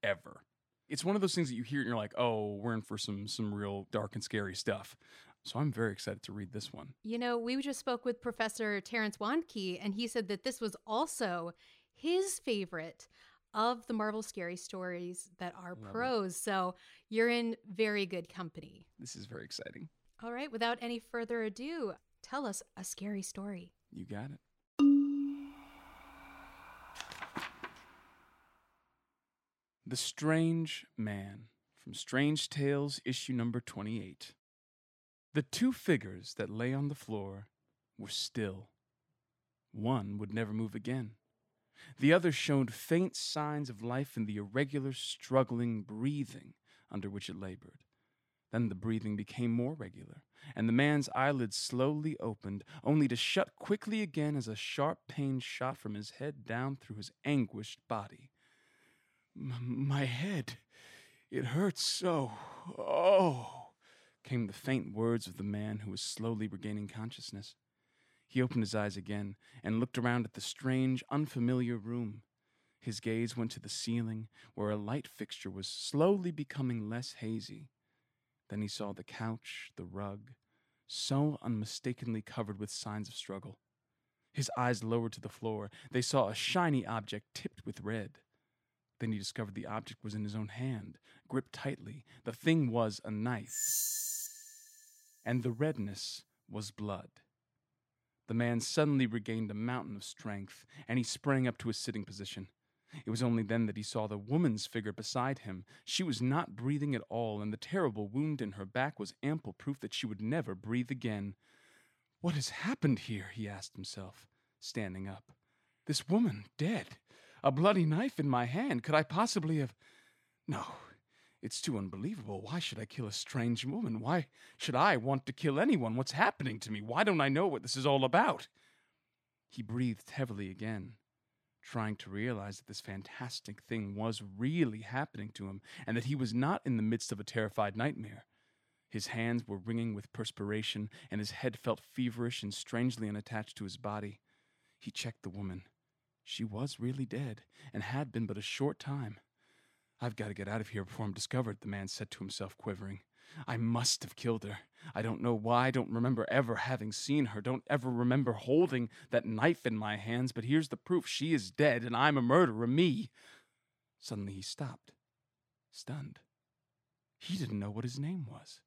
ever. It's one of those things that you hear and you're like, "Oh, we're in for some some real dark and scary stuff." So I'm very excited to read this one. You know, we just spoke with Professor Terrence Wandtke, and he said that this was also his favorite of the Marvel scary stories that are Love it. prose. So you're in very good company. This is very exciting. All right, without any further ado, tell us a scary story. You got it. The Strange Man from Strange Tales, issue number 28. The two figures that lay on the floor were still. One would never move again. The other showed faint signs of life in the irregular, struggling breathing under which it labored. Then the breathing became more regular, and the man's eyelids slowly opened, only to shut quickly again as a sharp pain shot from his head down through his anguished body. "M- My head, it hurts so. Oh, came the faint words of the man who was slowly regaining consciousness. He opened his eyes again and looked around at the strange, unfamiliar room. His gaze went to the ceiling, where a light fixture was slowly becoming less hazy. Then he saw the couch, the rug, so unmistakably covered with signs of struggle. His eyes lowered to the floor. They saw a shiny object tipped with red. Then he discovered the object was in his own hand, gripped tightly. The thing was a knife. And the redness was blood. The man suddenly regained a mountain of strength, and he sprang up to a sitting position. It was only then that he saw the woman's figure beside him. She was not breathing at all, and the terrible wound in her back was ample proof that she would never breathe again. What has happened here? he asked himself, standing up. This woman dead. A bloody knife in my hand. Could I possibly have. No, it's too unbelievable. Why should I kill a strange woman? Why should I want to kill anyone? What's happening to me? Why don't I know what this is all about? He breathed heavily again, trying to realize that this fantastic thing was really happening to him and that he was not in the midst of a terrified nightmare. His hands were wringing with perspiration, and his head felt feverish and strangely unattached to his body. He checked the woman. She was really dead, and had been but a short time. I've got to get out of here before I'm discovered, the man said to himself, quivering. I must have killed her. I don't know why. I don't remember ever having seen her. Don't ever remember holding that knife in my hands. But here's the proof she is dead, and I'm a murderer, me. Suddenly he stopped, stunned. He didn't know what his name was.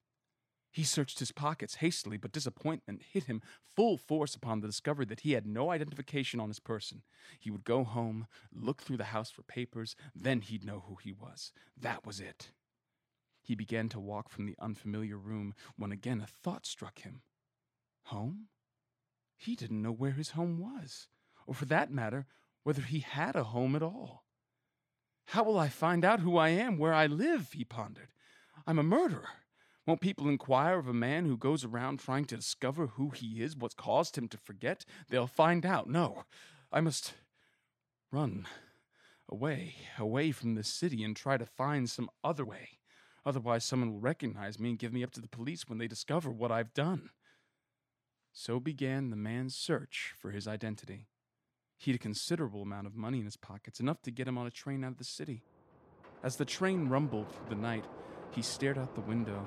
He searched his pockets hastily, but disappointment hit him full force upon the discovery that he had no identification on his person. He would go home, look through the house for papers, then he'd know who he was. That was it. He began to walk from the unfamiliar room when again a thought struck him. Home? He didn't know where his home was, or for that matter, whether he had a home at all. How will I find out who I am, where I live? he pondered. I'm a murderer. Won't people inquire of a man who goes around trying to discover who he is, what's caused him to forget? They'll find out. No, I must run away, away from this city and try to find some other way. Otherwise, someone will recognize me and give me up to the police when they discover what I've done. So began the man's search for his identity. He had a considerable amount of money in his pockets, enough to get him on a train out of the city. As the train rumbled through the night, he stared out the window.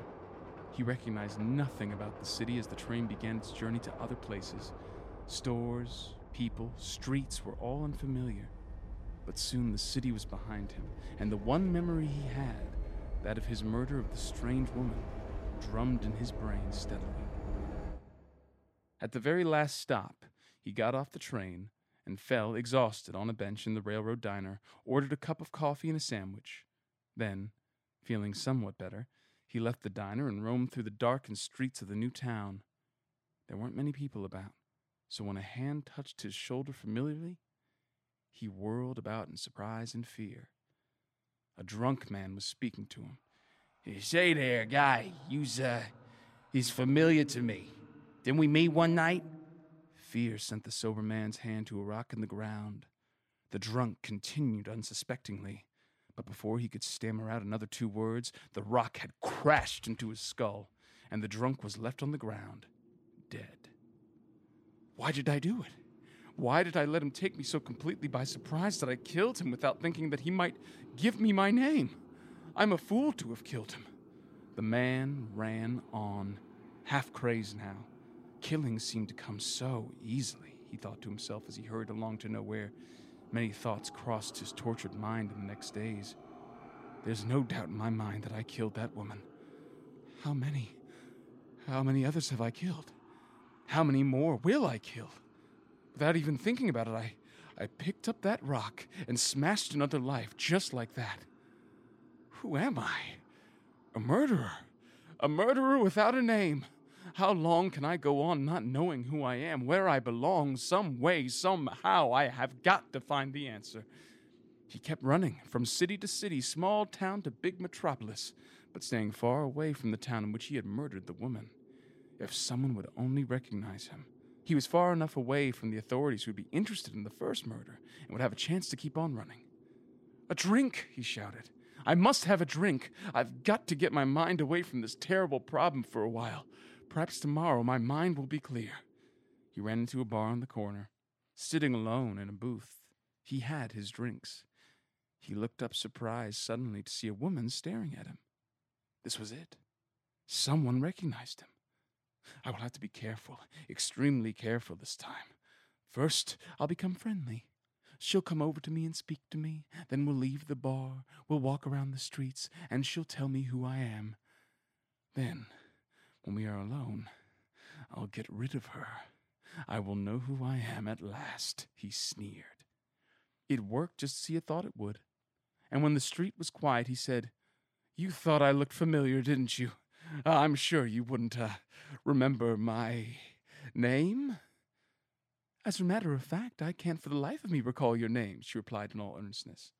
He recognized nothing about the city as the train began its journey to other places. Stores, people, streets were all unfamiliar. But soon the city was behind him, and the one memory he had, that of his murder of the strange woman, drummed in his brain steadily. At the very last stop, he got off the train and fell exhausted on a bench in the railroad diner, ordered a cup of coffee and a sandwich. Then, feeling somewhat better, he left the diner and roamed through the darkened streets of the new town. There weren't many people about, so when a hand touched his shoulder familiarly, he whirled about in surprise and fear. A drunk man was speaking to him. Say there, guy, you's, uh, he's familiar to me. Didn't we meet one night? Fear sent the sober man's hand to a rock in the ground. The drunk continued unsuspectingly, but before he could stammer out another two words, the rock had crashed into his skull, and the drunk was left on the ground, dead. Why did I do it? Why did I let him take me so completely by surprise that I killed him without thinking that he might give me my name? I'm a fool to have killed him. The man ran on, half crazed now. Killing seemed to come so easily, he thought to himself as he hurried along to nowhere. Many thoughts crossed his tortured mind in the next days. There's no doubt in my mind that I killed that woman. How many? How many others have I killed? How many more will I kill? Without even thinking about it, I, I picked up that rock and smashed another life just like that. Who am I? A murderer. A murderer without a name. How long can I go on not knowing who I am, where I belong? Some way, somehow, I have got to find the answer. He kept running from city to city, small town to big metropolis, but staying far away from the town in which he had murdered the woman. If someone would only recognize him. He was far enough away from the authorities who would be interested in the first murder and would have a chance to keep on running. A drink, he shouted. I must have a drink. I've got to get my mind away from this terrible problem for a while. Perhaps tomorrow my mind will be clear. He ran into a bar on the corner. Sitting alone in a booth, he had his drinks. He looked up surprised suddenly to see a woman staring at him. This was it. Someone recognized him. I will have to be careful, extremely careful this time. First, I'll become friendly. She'll come over to me and speak to me. Then we'll leave the bar, we'll walk around the streets, and she'll tell me who I am. Then, when we are alone, I'll get rid of her. I will know who I am at last, he sneered. It worked just as he had thought it would. And when the street was quiet, he said, You thought I looked familiar, didn't you? I'm sure you wouldn't uh, remember my name. As a matter of fact, I can't for the life of me recall your name, she replied in all earnestness.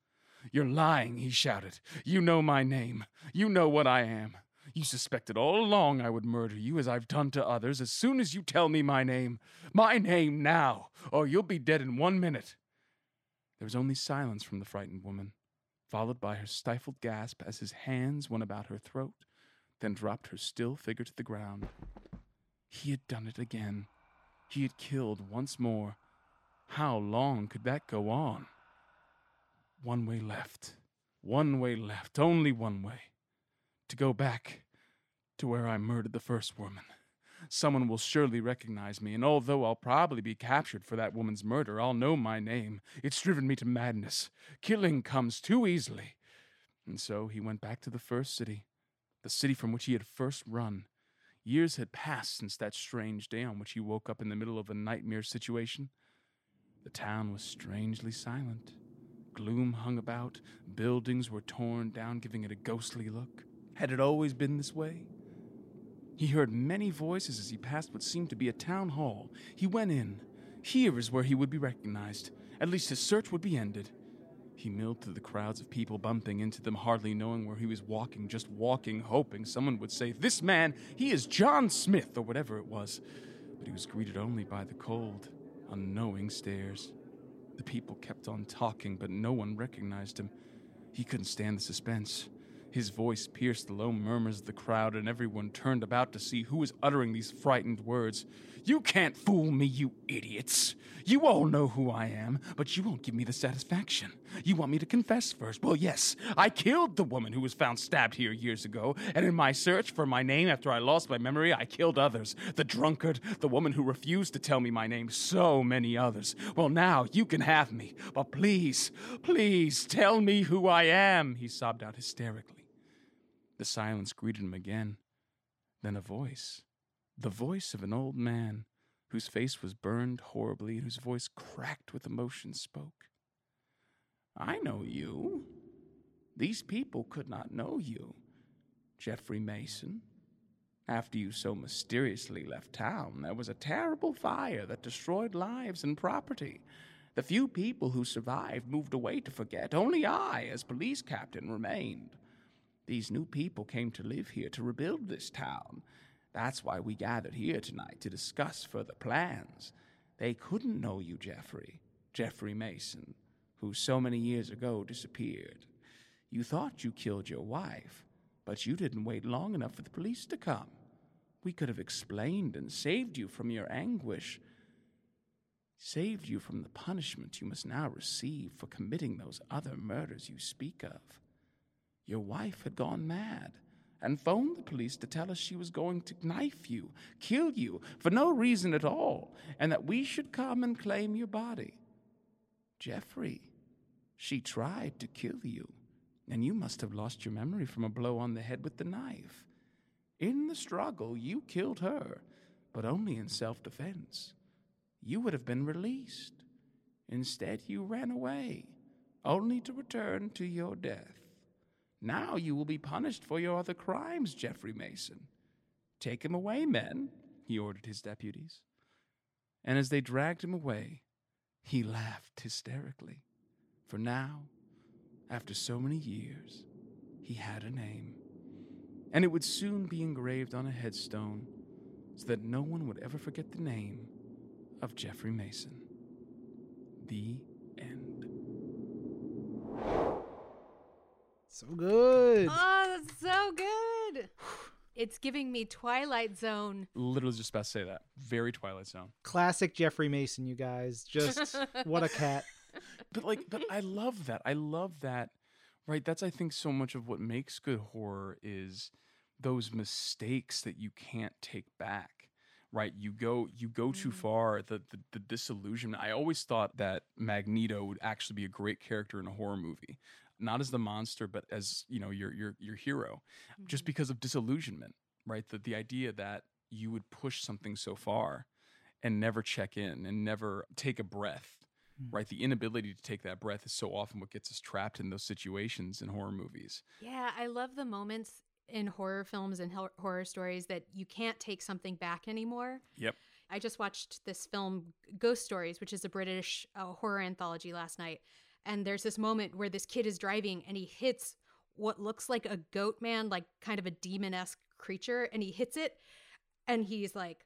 You're lying, he shouted. You know my name. You know what I am. You suspected all along I would murder you as I've done to others as soon as you tell me my name. My name now, or you'll be dead in one minute. There was only silence from the frightened woman, followed by her stifled gasp as his hands went about her throat, then dropped her still figure to the ground. He had done it again. He had killed once more. How long could that go on? One way left. One way left. Only one way. To go back to where I murdered the first woman. Someone will surely recognize me, and although I'll probably be captured for that woman's murder, I'll know my name. It's driven me to madness. Killing comes too easily. And so he went back to the first city, the city from which he had first run. Years had passed since that strange day on which he woke up in the middle of a nightmare situation. The town was strangely silent. Gloom hung about, buildings were torn down, giving it a ghostly look. Had it always been this way? He heard many voices as he passed what seemed to be a town hall. He went in. Here is where he would be recognized. At least his search would be ended. He milled through the crowds of people, bumping into them, hardly knowing where he was walking, just walking, hoping someone would say, This man, he is John Smith, or whatever it was. But he was greeted only by the cold, unknowing stares. The people kept on talking, but no one recognized him. He couldn't stand the suspense. His voice pierced the low murmurs of the crowd, and everyone turned about to see who was uttering these frightened words. You can't fool me, you idiots! You all know who I am, but you won't give me the satisfaction. You want me to confess first. Well, yes, I killed the woman who was found stabbed here years ago, and in my search for my name after I lost my memory, I killed others. The drunkard, the woman who refused to tell me my name, so many others. Well, now you can have me, but please, please tell me who I am, he sobbed out hysterically. The silence greeted him again. Then a voice. The voice of an old man, whose face was burned horribly and whose voice cracked with emotion, spoke. I know you. These people could not know you. Jeffrey Mason. After you so mysteriously left town, there was a terrible fire that destroyed lives and property. The few people who survived moved away to forget. Only I, as police captain, remained. These new people came to live here to rebuild this town. That's why we gathered here tonight to discuss further plans. They couldn't know you, Jeffrey, Jeffrey Mason, who so many years ago disappeared. You thought you killed your wife, but you didn't wait long enough for the police to come. We could have explained and saved you from your anguish, saved you from the punishment you must now receive for committing those other murders you speak of. Your wife had gone mad and phoned the police to tell us she was going to knife you, kill you, for no reason at all, and that we should come and claim your body. Jeffrey, she tried to kill you, and you must have lost your memory from a blow on the head with the knife. In the struggle, you killed her, but only in self defense. You would have been released. Instead, you ran away, only to return to your death. Now you will be punished for your other crimes, Jeffrey Mason. Take him away, men, he ordered his deputies. And as they dragged him away, he laughed hysterically. For now, after so many years, he had a name. And it would soon be engraved on a headstone so that no one would ever forget the name of Jeffrey Mason. The end. So good. Oh, that's so good. It's giving me Twilight Zone. Literally just about to say that. Very Twilight Zone. Classic Jeffrey Mason, you guys. Just (laughs) what a cat. But like, but I love that. I love that. Right. That's I think so much of what makes good horror is those mistakes that you can't take back. Right. You go you go too mm. far. The, the the disillusionment. I always thought that Magneto would actually be a great character in a horror movie. Not as the monster, but as, you know, your your your hero. Just because of disillusionment. Right. The the idea that you would push something so far and never check in and never take a breath right the inability to take that breath is so often what gets us trapped in those situations in horror movies Yeah, I love the moments in horror films and horror stories that you can't take something back anymore. yep I just watched this film, Ghost Stories, which is a British uh, horror anthology last night. And there's this moment where this kid is driving and he hits what looks like a goat man, like kind of a demon esque creature, and he hits it. And he's like,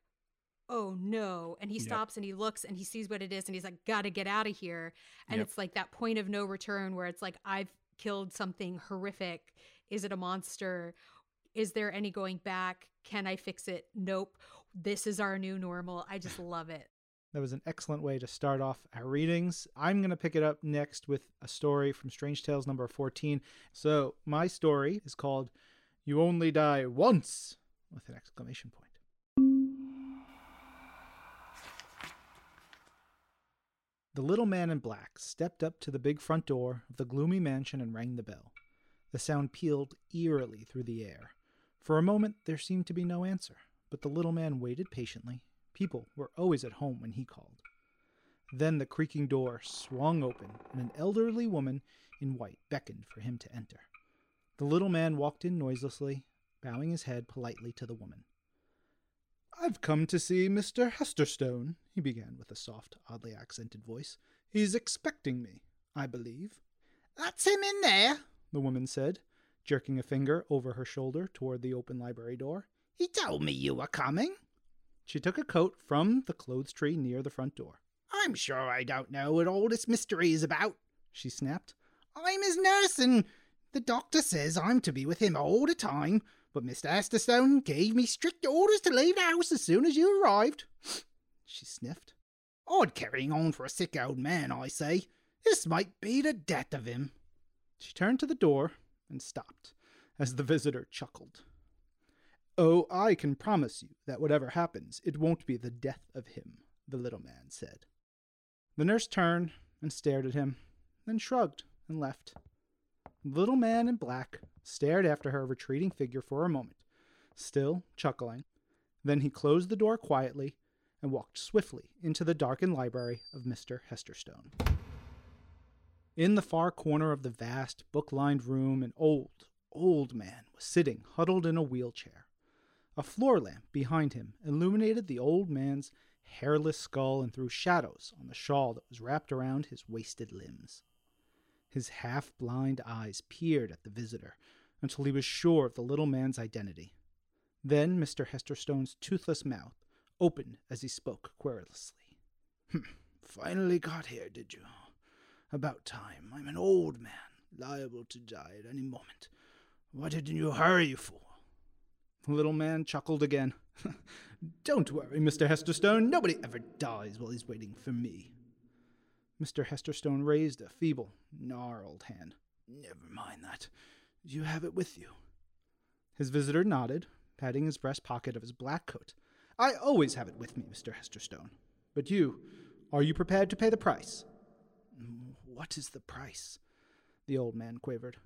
oh no. And he Yep. stops and he looks and he sees what it is and he's like, gotta get out of here. And Yep. it's like that point of no return where it's like, I've killed something horrific. Is it a monster? Is there any going back? Can I fix it? Nope. This is our new normal. I just (laughs) love it. That was an excellent way to start off our readings. I'm going to pick it up next with a story from Strange Tales number 14. So, my story is called You Only Die Once with an exclamation point. The little man in black stepped up to the big front door of the gloomy mansion and rang the bell. The sound pealed eerily through the air. For a moment, there seemed to be no answer, but the little man waited patiently. People were always at home when he called. Then the creaking door swung open, and an elderly woman in white beckoned for him to enter. The little man walked in noiselessly, bowing his head politely to the woman. I've come to see Mr. Hesterstone, he began with a soft, oddly accented voice. He's expecting me, I believe. That's him in there, the woman said, jerking a finger over her shoulder toward the open library door. He told me you were coming. She took a coat from the clothes tree near the front door. I'm sure I don't know what all this mystery is about, she snapped. I'm his nurse, and the doctor says I'm to be with him all the time, but Mr. Hesterstone gave me strict orders to leave the house as soon as you arrived. (sniffs) She sniffed. Odd carrying on for a sick old man, I say. This might be the death of him. She turned to the door and stopped as the visitor chuckled. Oh, I can promise you that whatever happens, it won't be the death of him, the little man said. The nurse turned and stared at him, then shrugged and left. The little man in black stared after her retreating figure for a moment, still chuckling. Then he closed the door quietly and walked swiftly into the darkened library of Mr. Hesterstone. In the far corner of the vast, book lined room, an old, old man was sitting huddled in a wheelchair. A floor lamp behind him illuminated the old man's hairless skull and threw shadows on the shawl that was wrapped around his wasted limbs. His half blind eyes peered at the visitor until he was sure of the little man's identity. Then Mr. Hesterstone's toothless mouth opened as he spoke querulously. "Hm, Finally got here, did you? About time. I'm an old man, liable to die at any moment. What didn't you hurry for? The little man chuckled again. (laughs) Don't worry, Mr. Hesterstone. Nobody ever dies while he's waiting for me. Mr. Hesterstone raised a feeble, gnarled hand. Never mind that. You have it with you. His visitor nodded, patting his breast pocket of his black coat. I always have it with me, Mr. Hesterstone. But you, are you prepared to pay the price? What is the price? The old man quavered.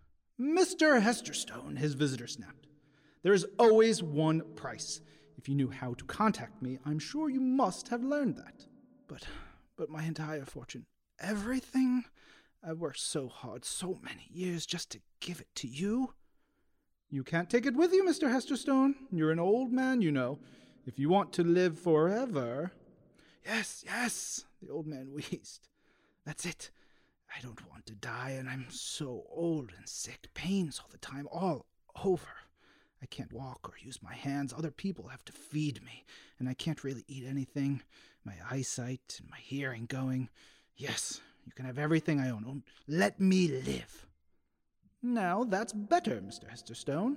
Mr. Hesterstone, his visitor snapped. There is always one price. If you knew how to contact me, I'm sure you must have learned that. But, but my entire fortune, everything? I worked so hard, so many years just to give it to you. You can't take it with you, Mr. Hesterstone. You're an old man, you know. If you want to live forever. Yes, yes, the old man wheezed. That's it. I don't want to die, and I'm so old and sick. Pains all the time, all over. I can't walk or use my hands. Other people have to feed me, and I can't really eat anything. My eyesight and my hearing going. Yes, you can have everything I own. Oh, let me live. Now that's better, Mr. Hesterstone.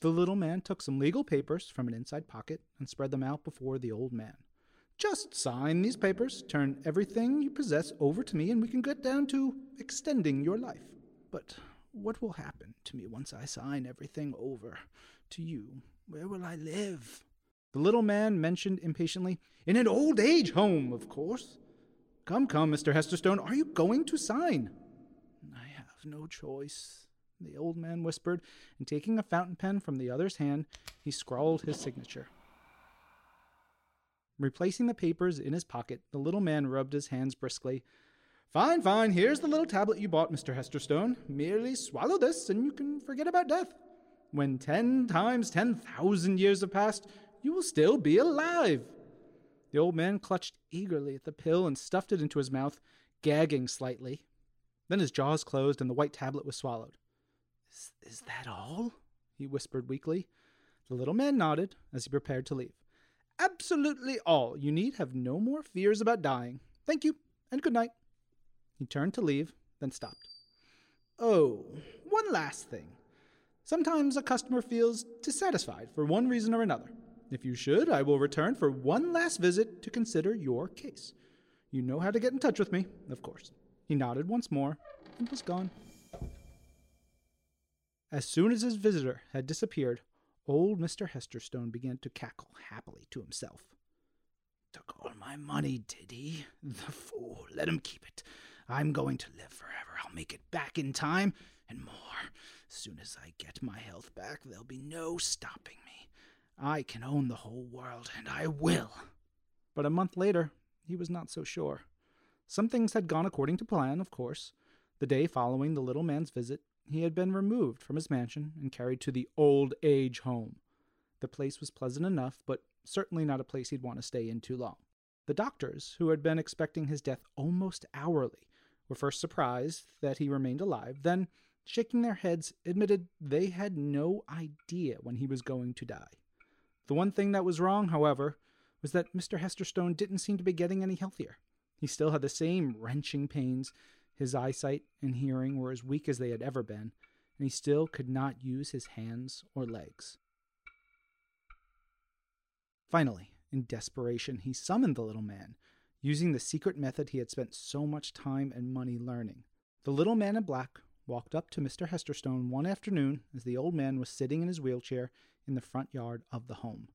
The little man took some legal papers from an inside pocket and spread them out before the old man. Just sign these papers, turn everything you possess over to me, and we can get down to extending your life. But what will happen to me once I sign everything over to you? Where will I live? The little man mentioned impatiently, In an old age home, of course. Come, come, Mr. Hesterstone, are you going to sign? I have no choice, the old man whispered, and taking a fountain pen from the other's hand, he scrawled his signature. Replacing the papers in his pocket, the little man rubbed his hands briskly. Fine, fine, here's the little tablet you bought, Mr. Hesterstone. Merely swallow this, and you can forget about death. When ten times ten thousand years have passed, you will still be alive. The old man clutched eagerly at the pill and stuffed it into his mouth, gagging slightly. Then his jaws closed and the white tablet was swallowed. Is, is that all? he whispered weakly. The little man nodded as he prepared to leave. Absolutely all. You need have no more fears about dying. Thank you, and good night. He turned to leave, then stopped. Oh, one last thing. Sometimes a customer feels dissatisfied for one reason or another. If you should, I will return for one last visit to consider your case. You know how to get in touch with me, of course. He nodded once more and was gone. As soon as his visitor had disappeared, old Mr. Hesterstone began to cackle happily to himself. Took all my money, did he? The fool. Let him keep it. I'm going to live forever. I'll make it back in time and more. As soon as I get my health back, there'll be no stopping me. I can own the whole world, and I will. But a month later, he was not so sure. Some things had gone according to plan, of course. The day following the little man's visit, he had been removed from his mansion and carried to the old age home. The place was pleasant enough, but certainly not a place he'd want to stay in too long. The doctors, who had been expecting his death almost hourly, were first surprised that he remained alive, then, shaking their heads, admitted they had no idea when he was going to die. The one thing that was wrong, however, was that Mr. Hesterstone didn't seem to be getting any healthier. He still had the same wrenching pains, his eyesight and hearing were as weak as they had ever been, and he still could not use his hands or legs. Finally, in desperation, he summoned the little man, using the secret method he had spent so much time and money learning. The little man in black walked up to Mr. Hesterstone one afternoon as the old man was sitting in his wheelchair in the front yard of the home.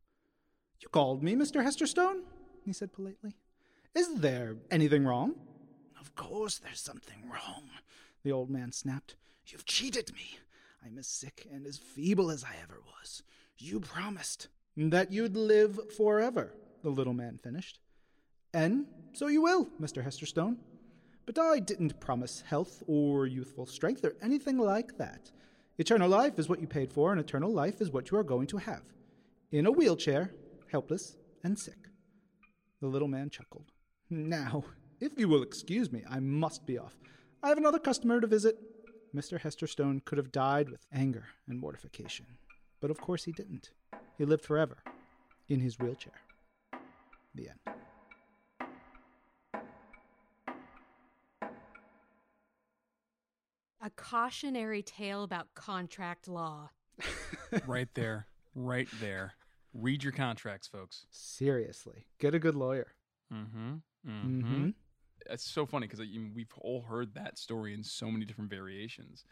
You called me, Mr. Hesterstone? he said politely. Is there anything wrong? Of course there's something wrong, the old man snapped. You've cheated me. I'm as sick and as feeble as I ever was. You promised. That you'd live forever, the little man finished. And so you will, Mr. Hesterstone. But I didn't promise health or youthful strength or anything like that. Eternal life is what you paid for, and eternal life is what you are going to have. In a wheelchair, helpless and sick. The little man chuckled. Now, if you will excuse me, I must be off. I have another customer to visit. Mr. Hesterstone could have died with anger and mortification, but of course he didn't. He lived forever in his wheelchair. The end. A cautionary tale about contract law. (laughs) right there. Right there. Read your contracts, folks. Seriously, get a good lawyer. Mm-hmm. Mm-hmm. Mm-hmm. It's so funny because we've all heard that story in so many different variations,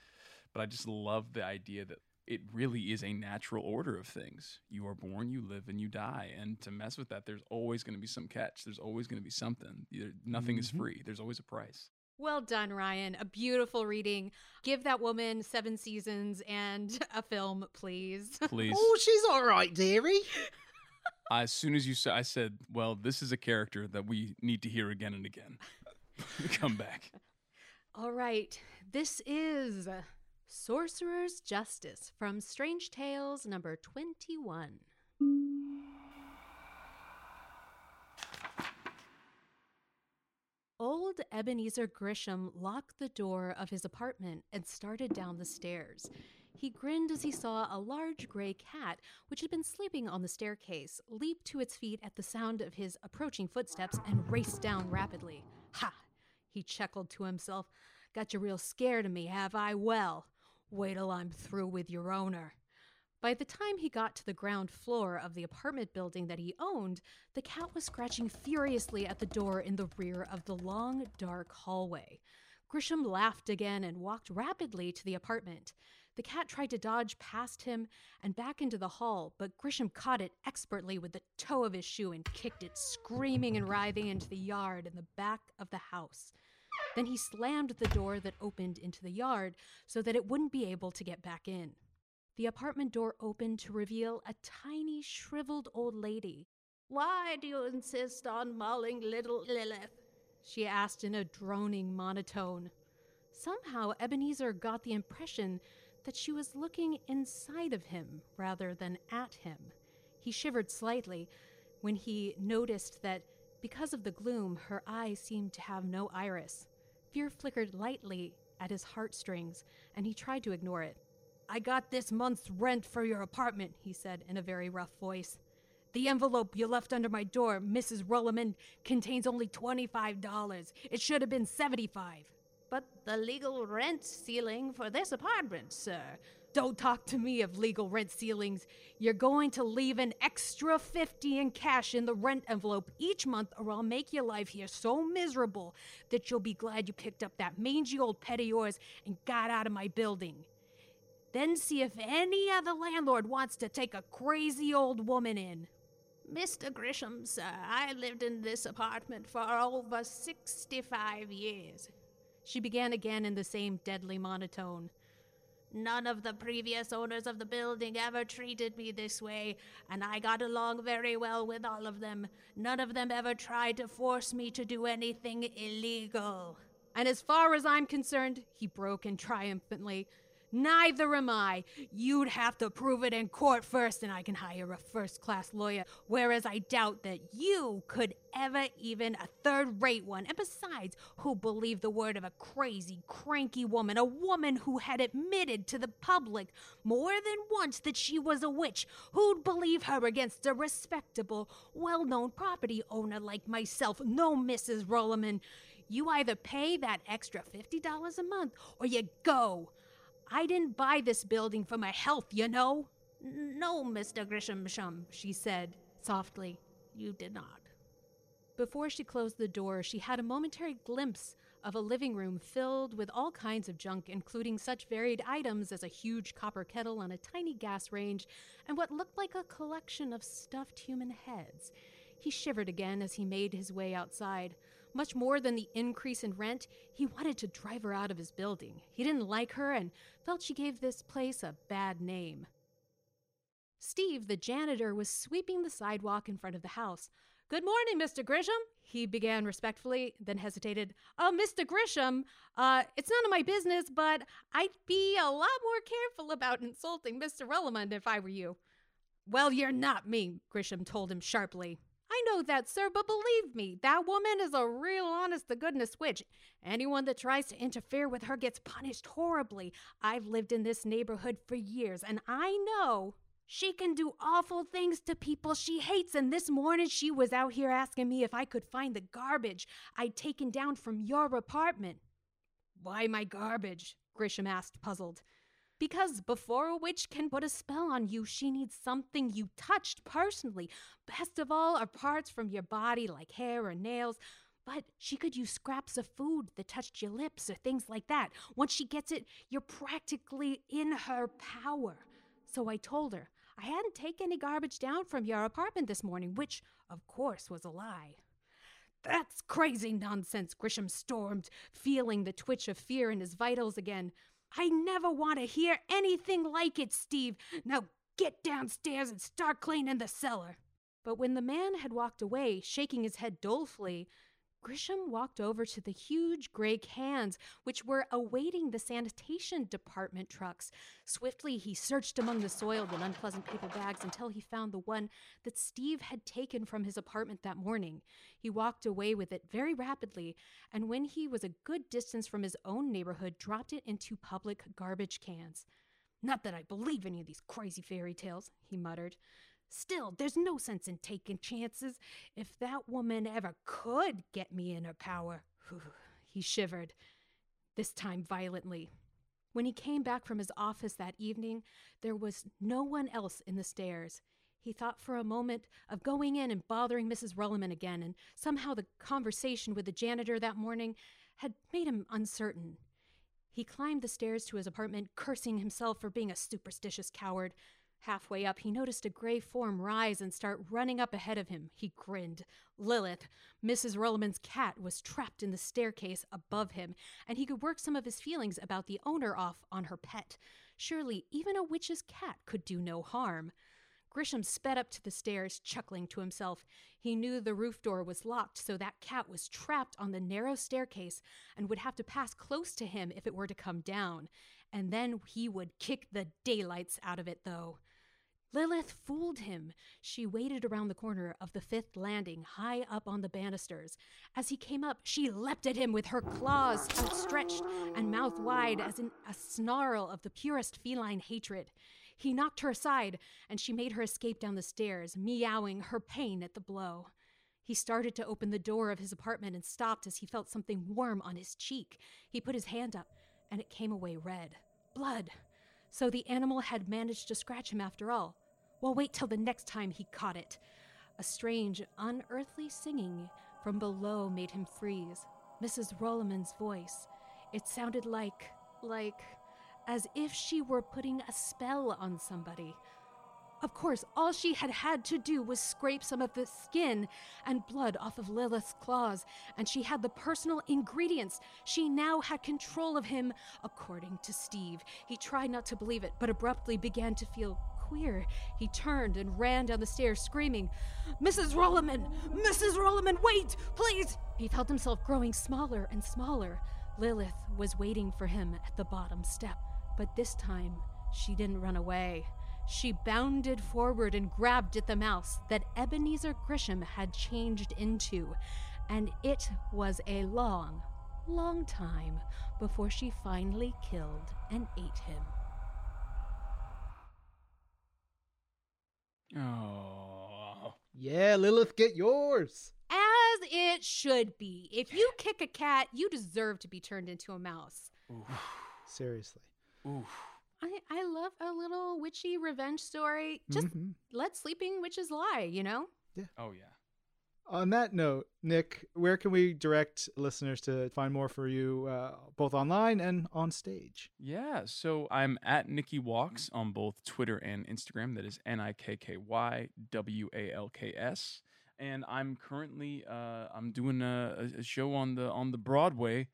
but I just love the idea that it really is a natural order of things. You are born, you live, and you die. And to mess with that, there's always going to be some catch. There's always going to be something. Nothing is Mhm. free. There's always a price. Well done, Ryan. A beautiful reading. Give that woman seven seasons and (laughs) a film, please. (laughs) Please. Oh, she's all right, dearie. as soon as you said, I said, "Well, this is a character that we need to hear again and again." (laughs) Come back. All right. This is Sorcerer's Justice from Strange Tales number 21. Old Ebenezer Grisham locked the door of his apartment and started down the stairs. He grinned as he saw a large gray cat, which had been sleeping on the staircase, leap to its feet at the sound of his approaching footsteps and race down rapidly. Ha! He chuckled to himself. Got you real scared of me, have I? Well, wait till I'm through with your owner. By the time he got to the ground floor of the apartment building that he owned, the cat was scratching furiously at the door in the rear of the long, dark hallway. Grisham laughed again and walked rapidly to the apartment. The cat tried to dodge past him and back into the hall, but Grisham caught it expertly with the toe of his shoe and kicked it, screaming and writhing, into the yard in the back of the house. Then he slammed the door that opened into the yard so that it wouldn't be able to get back in. The apartment door opened to reveal a tiny, shriveled old lady. Why do you insist on mauling little Lilith? She asked in a droning monotone. Somehow, Ebenezer got the impression that she was looking inside of him rather than at him. He shivered slightly when he noticed that because of the gloom, her eyes seemed to have no iris. Fear flickered lightly at his heartstrings, and he tried to ignore it. I got this month's rent for your apartment, he said in a very rough voice. The envelope you left under my door, Mrs. Rolliman, contains only $25. It should have been 75 But the legal rent ceiling for this apartment, sir. Don't talk to me of legal rent ceilings. You're going to leave an extra 50 in cash in the rent envelope each month, or I'll make your life here so miserable that you'll be glad you picked up that mangy old pet of yours and got out of my building. Then see if any other landlord wants to take a crazy old woman in. Mr. Grisham, sir, I lived in this apartment for over 65 years. She began again in the same deadly monotone. None of the previous owners of the building ever treated me this way, and I got along very well with all of them. None of them ever tried to force me to do anything illegal. And as far as I'm concerned, he broke in triumphantly, Neither am I. You'd have to prove it in court first, and I can hire a first class lawyer, whereas I doubt that you could ever even a third rate one. And besides, who believed the word of a crazy, cranky woman, a woman who had admitted to the public more than once that she was a witch? Who'd believe her against a respectable, well known property owner like myself? No, Mrs. Rolliman. You either pay that extra $50 a month or you go. I didn't buy this building for my health, you know. No, Mr. Grishamsham, she said softly. You did not. Before she closed the door, she had a momentary glimpse of a living room filled with all kinds of junk, including such varied items as a huge copper kettle on a tiny gas range and what looked like a collection of stuffed human heads. He shivered again as he made his way outside. Much more than the increase in rent, he wanted to drive her out of his building. He didn't like her and felt she gave this place a bad name. Steve, the janitor, was sweeping the sidewalk in front of the house. Good morning, Mr. Grisham, he began respectfully, then hesitated. Oh, Mr. Grisham, uh, it's none of my business, but I'd be a lot more careful about insulting Mr. Rolliman if I were you. Well, you're not me, Grisham told him sharply. I know that, sir, but believe me, that woman is a real honest to goodness witch. Anyone that tries to interfere with her gets punished horribly. I've lived in this neighborhood for years, and I know she can do awful things to people she hates. And this morning she was out here asking me if I could find the garbage I'd taken down from your apartment. Why my garbage? Grisham asked, puzzled. Because before a witch can put a spell on you, she needs something you touched personally. Best of all are parts from your body like hair or nails. But she could use scraps of food that touched your lips or things like that. Once she gets it, you're practically in her power. So I told her I hadn't taken any garbage down from your apartment this morning, which, of course, was a lie. That's crazy nonsense, Grisham stormed, feeling the twitch of fear in his vitals again. I never want to hear anything like it, Steve. Now get downstairs and start cleaning the cellar. But when the man had walked away, shaking his head dolefully, Grisham walked over to the huge gray cans, which were awaiting the sanitation department trucks. Swiftly, he searched among the soiled and unpleasant paper bags until he found the one that Steve had taken from his apartment that morning. He walked away with it very rapidly, and when he was a good distance from his own neighborhood, dropped it into public garbage cans. Not that I believe any of these crazy fairy tales, he muttered. Still, there's no sense in taking chances. If that woman ever could get me in her power. (sighs) he shivered, this time violently. When he came back from his office that evening, there was no one else in the stairs. He thought for a moment of going in and bothering Mrs. Rulliman again, and somehow the conversation with the janitor that morning had made him uncertain. He climbed the stairs to his apartment, cursing himself for being a superstitious coward. Halfway up, he noticed a gray form rise and start running up ahead of him. He grinned. Lilith, Mrs. Rulliman's cat, was trapped in the staircase above him, and he could work some of his feelings about the owner off on her pet. Surely, even a witch's cat could do no harm. Grisham sped up to the stairs, chuckling to himself. He knew the roof door was locked, so that cat was trapped on the narrow staircase and would have to pass close to him if it were to come down. And then he would kick the daylights out of it, though. Lilith fooled him. She waited around the corner of the fifth landing, high up on the banisters. As he came up, she leapt at him with her claws outstretched and mouth wide as in a snarl of the purest feline hatred. He knocked her aside, and she made her escape down the stairs, meowing her pain at the blow. He started to open the door of his apartment and stopped as he felt something warm on his cheek. He put his hand up, and it came away red. Blood. So the animal had managed to scratch him after all. Well, wait till the next time he caught it. A strange, unearthly singing from below made him freeze. Mrs. Rolliman's voice. It sounded like, like, as if she were putting a spell on somebody. Of course, all she had had to do was scrape some of the skin and blood off of Lilith's claws, and she had the personal ingredients. She now had control of him, according to Steve. He tried not to believe it, but abruptly began to feel queer. He turned and ran down the stairs, screaming, Mrs. Rolliman! Mrs. Rolliman, wait! Please! He felt himself growing smaller and smaller. Lilith was waiting for him at the bottom step, but this time she didn't run away. She bounded forward and grabbed at the mouse that Ebenezer Grisham had changed into, and it was a long, long time before she finally killed and ate him. Oh. Yeah, Lilith, get yours. As it should be. If you kick a cat, you deserve to be turned into a mouse. Seriously. Oof. I, I love a little witchy revenge story. Just Mhm. let sleeping witches lie, you know? Yeah. Oh yeah. On that note, Nik, where can we direct listeners to find more for you, uh, both online and on stage? Yeah, so I'm at Nikky Walks on both Twitter and Instagram. That is N I K K Y W A L K S. And I'm currently uh, I'm doing a, a show on the on the Broadway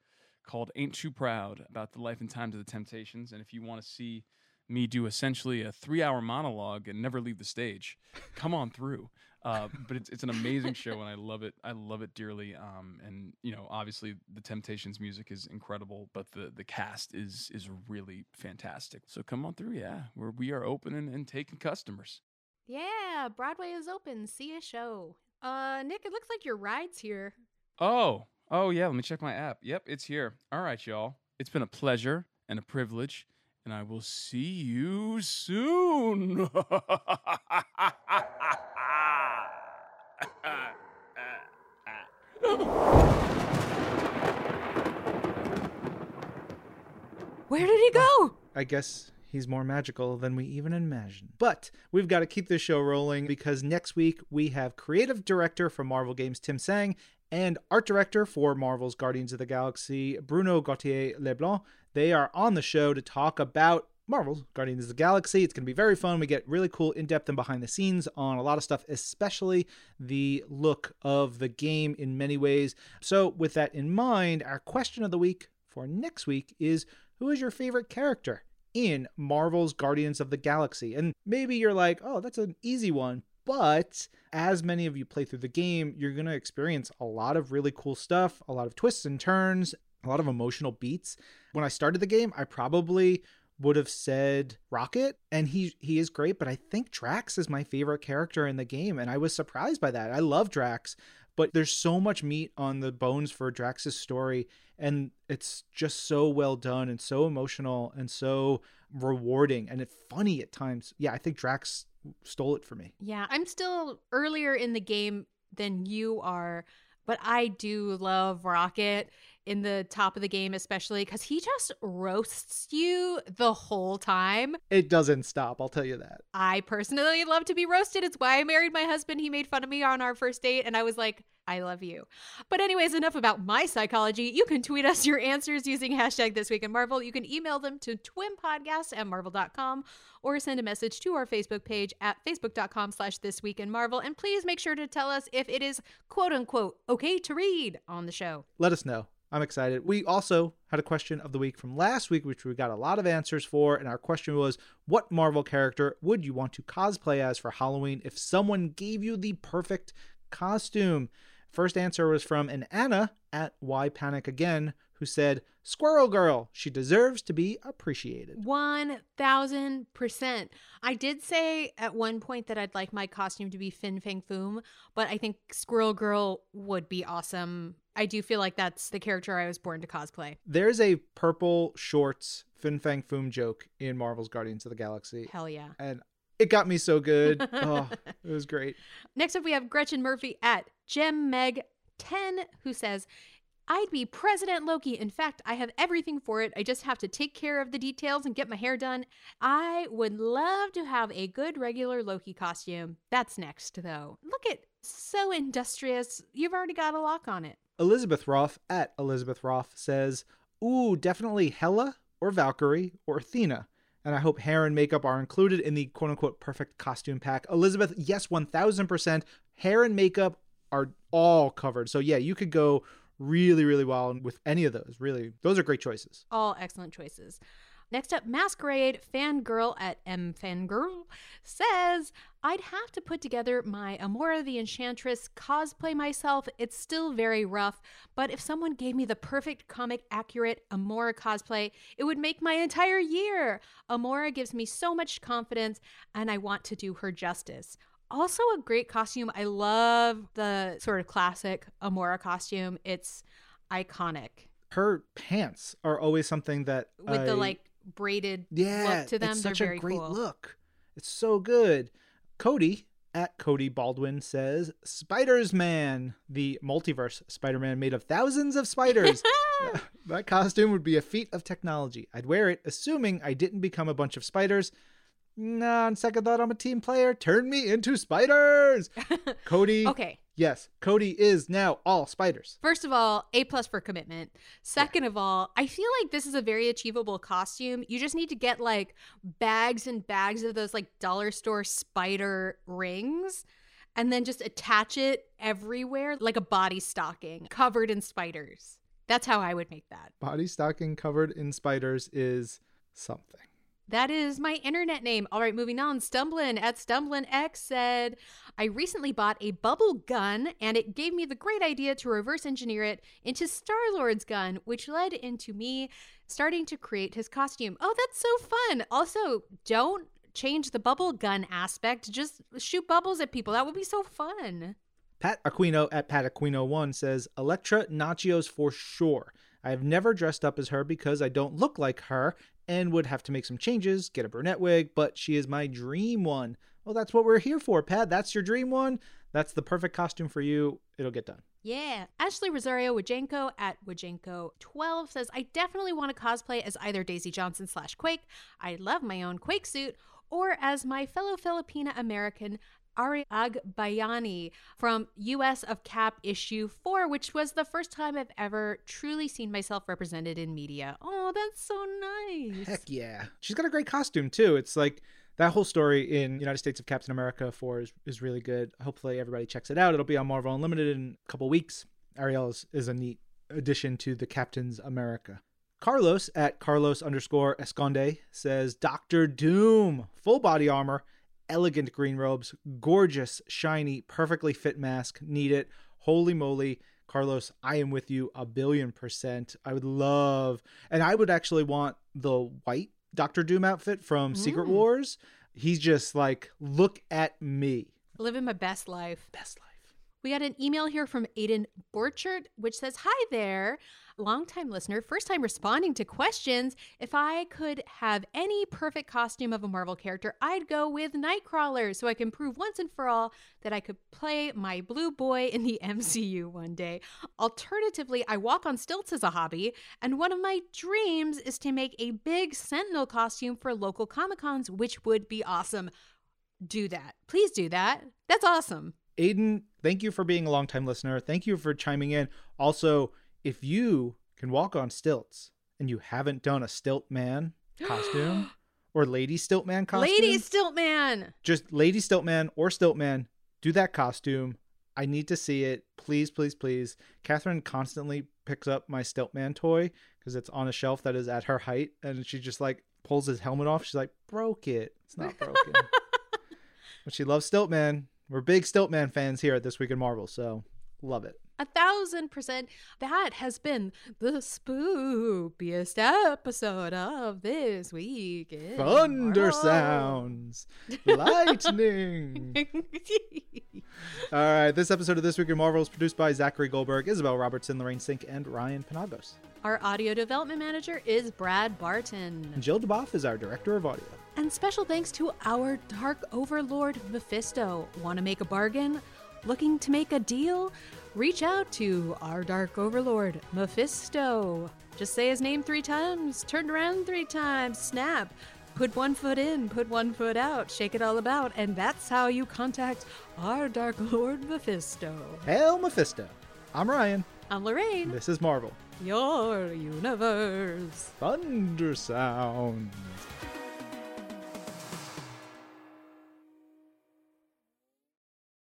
called Ain't Too Proud about the life and times of the Temptations. And if you want to see me do essentially a three hour monologue and never leave the stage, come on through. Uh, (laughs) but it's, it's an amazing show and I love it. I love it dearly. Um, and you know, obviously the Temptations music is incredible, but the, the cast is, is really fantastic. So come on through. Yeah. We're, we are open and, and taking customers. Yeah, Broadway is open. See a show. Uh, Nik, it looks like your ride's here. Oh, oh yeah. Let me check my app. Yep, it's here. All right, y'all. It's been a pleasure and a privilege, and I will see you soon. (laughs) Where did he go? I guess he's more magical than we even imagined. But we've got to keep this show rolling because next week we have creative director for Marvel Games Tim Sang and art director for Marvel's Guardians of the Galaxy Bruno Gauthier Leblanc. They are on the show to talk about Marvel's Guardians of the Galaxy. It's going to be very fun. We get really cool in depth and behind the scenes on a lot of stuff, especially the look of the game in many ways. So, with that in mind, our question of the week for next week is Who is your favorite character in Marvel's Guardians of the Galaxy? And maybe you're like, oh, that's an easy one. But as many of you play through the game, you're going to experience a lot of really cool stuff, a lot of twists and turns, a lot of emotional beats. When I started the game, I probably would have said Rocket and he he is great, but I think Drax is my favorite character in the game and I was surprised by that. I love Drax, but there's so much meat on the bones for Drax's story and it's just so well done and so emotional and so rewarding and it's funny at times. Yeah, I think Drax stole it for me. Yeah, I'm still earlier in the game than you are, but I do love Rocket in the top of the game, especially because he just roasts you the whole time. It doesn't stop, I'll tell you that. I personally love to be roasted. It's why I married my husband. He made fun of me on our first date, and I was like, I love you. But, anyways, enough about my psychology. You can tweet us your answers using hashtag This Week in Marvel. You can email them to twimpodcast at marvel.com or send a message to our Facebook page at facebook.com slash This Week in Marvel. And please make sure to tell us if it is quote unquote okay to read on the show. Let us know. I'm excited. We also had a question of the week from last week, which we got a lot of answers for. And our question was What Marvel character would you want to cosplay as for Halloween if someone gave you the perfect costume? First answer was from an Anna at Why Panic Again, who said, Squirrel Girl. She deserves to be appreciated. 1000%. I did say at one point that I'd like my costume to be Fin Fang Foom, but I think Squirrel Girl would be awesome. I do feel like that's the character I was born to cosplay. There's a purple shorts Fin Fang Foom joke in Marvel's Guardians of the Galaxy. Hell yeah. And it got me so good. (laughs) oh, it was great. Next up, we have Gretchen Murphy at Gem Meg 10, who says, I'd be President Loki. In fact, I have everything for it. I just have to take care of the details and get my hair done. I would love to have a good regular Loki costume. That's next, though. Look at so industrious. You've already got a lock on it. Elizabeth Roth at Elizabeth Roth says, Ooh, definitely Hela or Valkyrie or Athena. And I hope hair and makeup are included in the quote unquote perfect costume pack. Elizabeth, yes, 1000%. Hair and makeup are all covered. So, yeah, you could go really, really well with any of those. Really, those are great choices. All excellent choices. Next up, Masquerade Fangirl at M Fangirl says, I'd have to put together my Amora the Enchantress cosplay myself. It's still very rough, but if someone gave me the perfect comic accurate Amora cosplay, it would make my entire year. Amora gives me so much confidence, and I want to do her justice. Also, a great costume. I love the sort of classic Amora costume. It's iconic. Her pants are always something that with I, the like braided yeah, look to them. It's such They're very a great cool. look. It's so good. Cody at Cody Baldwin says, "Spiders Man, the multiverse Spider-Man made of thousands of spiders. (laughs) that costume would be a feat of technology. I'd wear it, assuming I didn't become a bunch of spiders." Nah, on second thought, I'm a team player. Turn me into spiders. (laughs) Cody. Okay. Yes, Cody is now all spiders. First of all, A plus for commitment. Second of all, I feel like this is a very achievable costume. You just need to get like bags and bags of those like dollar store spider rings and then just attach it everywhere like a body stocking covered in spiders. That's how I would make that. Body stocking covered in spiders is something. That is my internet name. All right, moving on. Stumblin at StumblinX said, I recently bought a bubble gun and it gave me the great idea to reverse engineer it into Star Lord's gun, which led into me starting to create his costume. Oh, that's so fun. Also, don't change the bubble gun aspect. Just shoot bubbles at people. That would be so fun. Pat Aquino at Pat Aquino1 says, Elektra Natchios for sure. I have never dressed up as her because I don't look like her and would have to make some changes, get a brunette wig, but she is my dream one. Well, that's what we're here for, Pat. That's your dream one. That's the perfect costume for you. It'll get done. Yeah. Ashley Rosario Wajenko at Wajenko12 says, I definitely want to cosplay as either Daisy Johnson slash Quake. I love my own Quake suit. Or as my fellow Filipina American Ari Agbayani from US of Cap issue 4, which was the first time I've ever truly seen myself represented in media. Oh, that's so nice. Heck yeah. She's got a great costume, too. It's like that whole story in United States of Captain America 4 is, is really good. Hopefully, everybody checks it out. It'll be on Marvel Unlimited in a couple weeks. Ariel is, is a neat addition to the Captain's America. Carlos at Carlos underscore Esconde says Doctor Doom, full body armor elegant green robes, gorgeous, shiny, perfectly fit mask. Need it. Holy moly. Carlos, I am with you a billion percent. I would love, and I would actually want the white Doctor Doom outfit from Secret Mm. Wars. He's just like, look at me. Living my best life. Best life. We got an email here from Aiden Borchert, which says, Hi there, longtime listener, first time responding to questions. If I could have any perfect costume of a Marvel character, I'd go with Nightcrawler so I can prove once and for all that I could play my blue boy in the (laughs) MCU one day. Alternatively, I walk on stilts as a hobby, and one of my dreams is to make a big Sentinel costume for local Comic Cons, which would be awesome. Do that. Please do that. That's awesome. Aiden, thank you for being a longtime listener. Thank you for chiming in. Also, if you can walk on stilts and you haven't done a stilt man (gasps) costume or lady stilt man costume, Lady Stiltman. just lady stilt man or stilt man, do that costume. I need to see it. Please, please, please. Catherine constantly picks up my stilt man toy because it's on a shelf that is at her height, and she just like pulls his helmet off. She's like, broke it. It's not (laughs) broken. but she loves stilt man. We're big Stiltman fans here at This Week in Marvel, so love it. A thousand percent. That has been the spookiest episode of this week. in Thunder Marvel. sounds, lightning. (laughs) All right, this episode of This Week in Marvel is produced by Zachary Goldberg, Isabel Robertson, Lorraine Cink, and Ryan Penagos. Our audio development manager is Brad Barton. Jill DeBoff is our director of audio. And special thanks to our Dark Overlord Mephisto. Want to make a bargain? Looking to make a deal? Reach out to our Dark Overlord Mephisto. Just say his name three times, turn around three times, snap. Put one foot in, put one foot out, shake it all about, and that's how you contact our Dark (laughs) Lord Mephisto. Hail Mephisto. I'm Ryan. I'm Lorraine. This is Marvel. Your universe. Thunder sounds.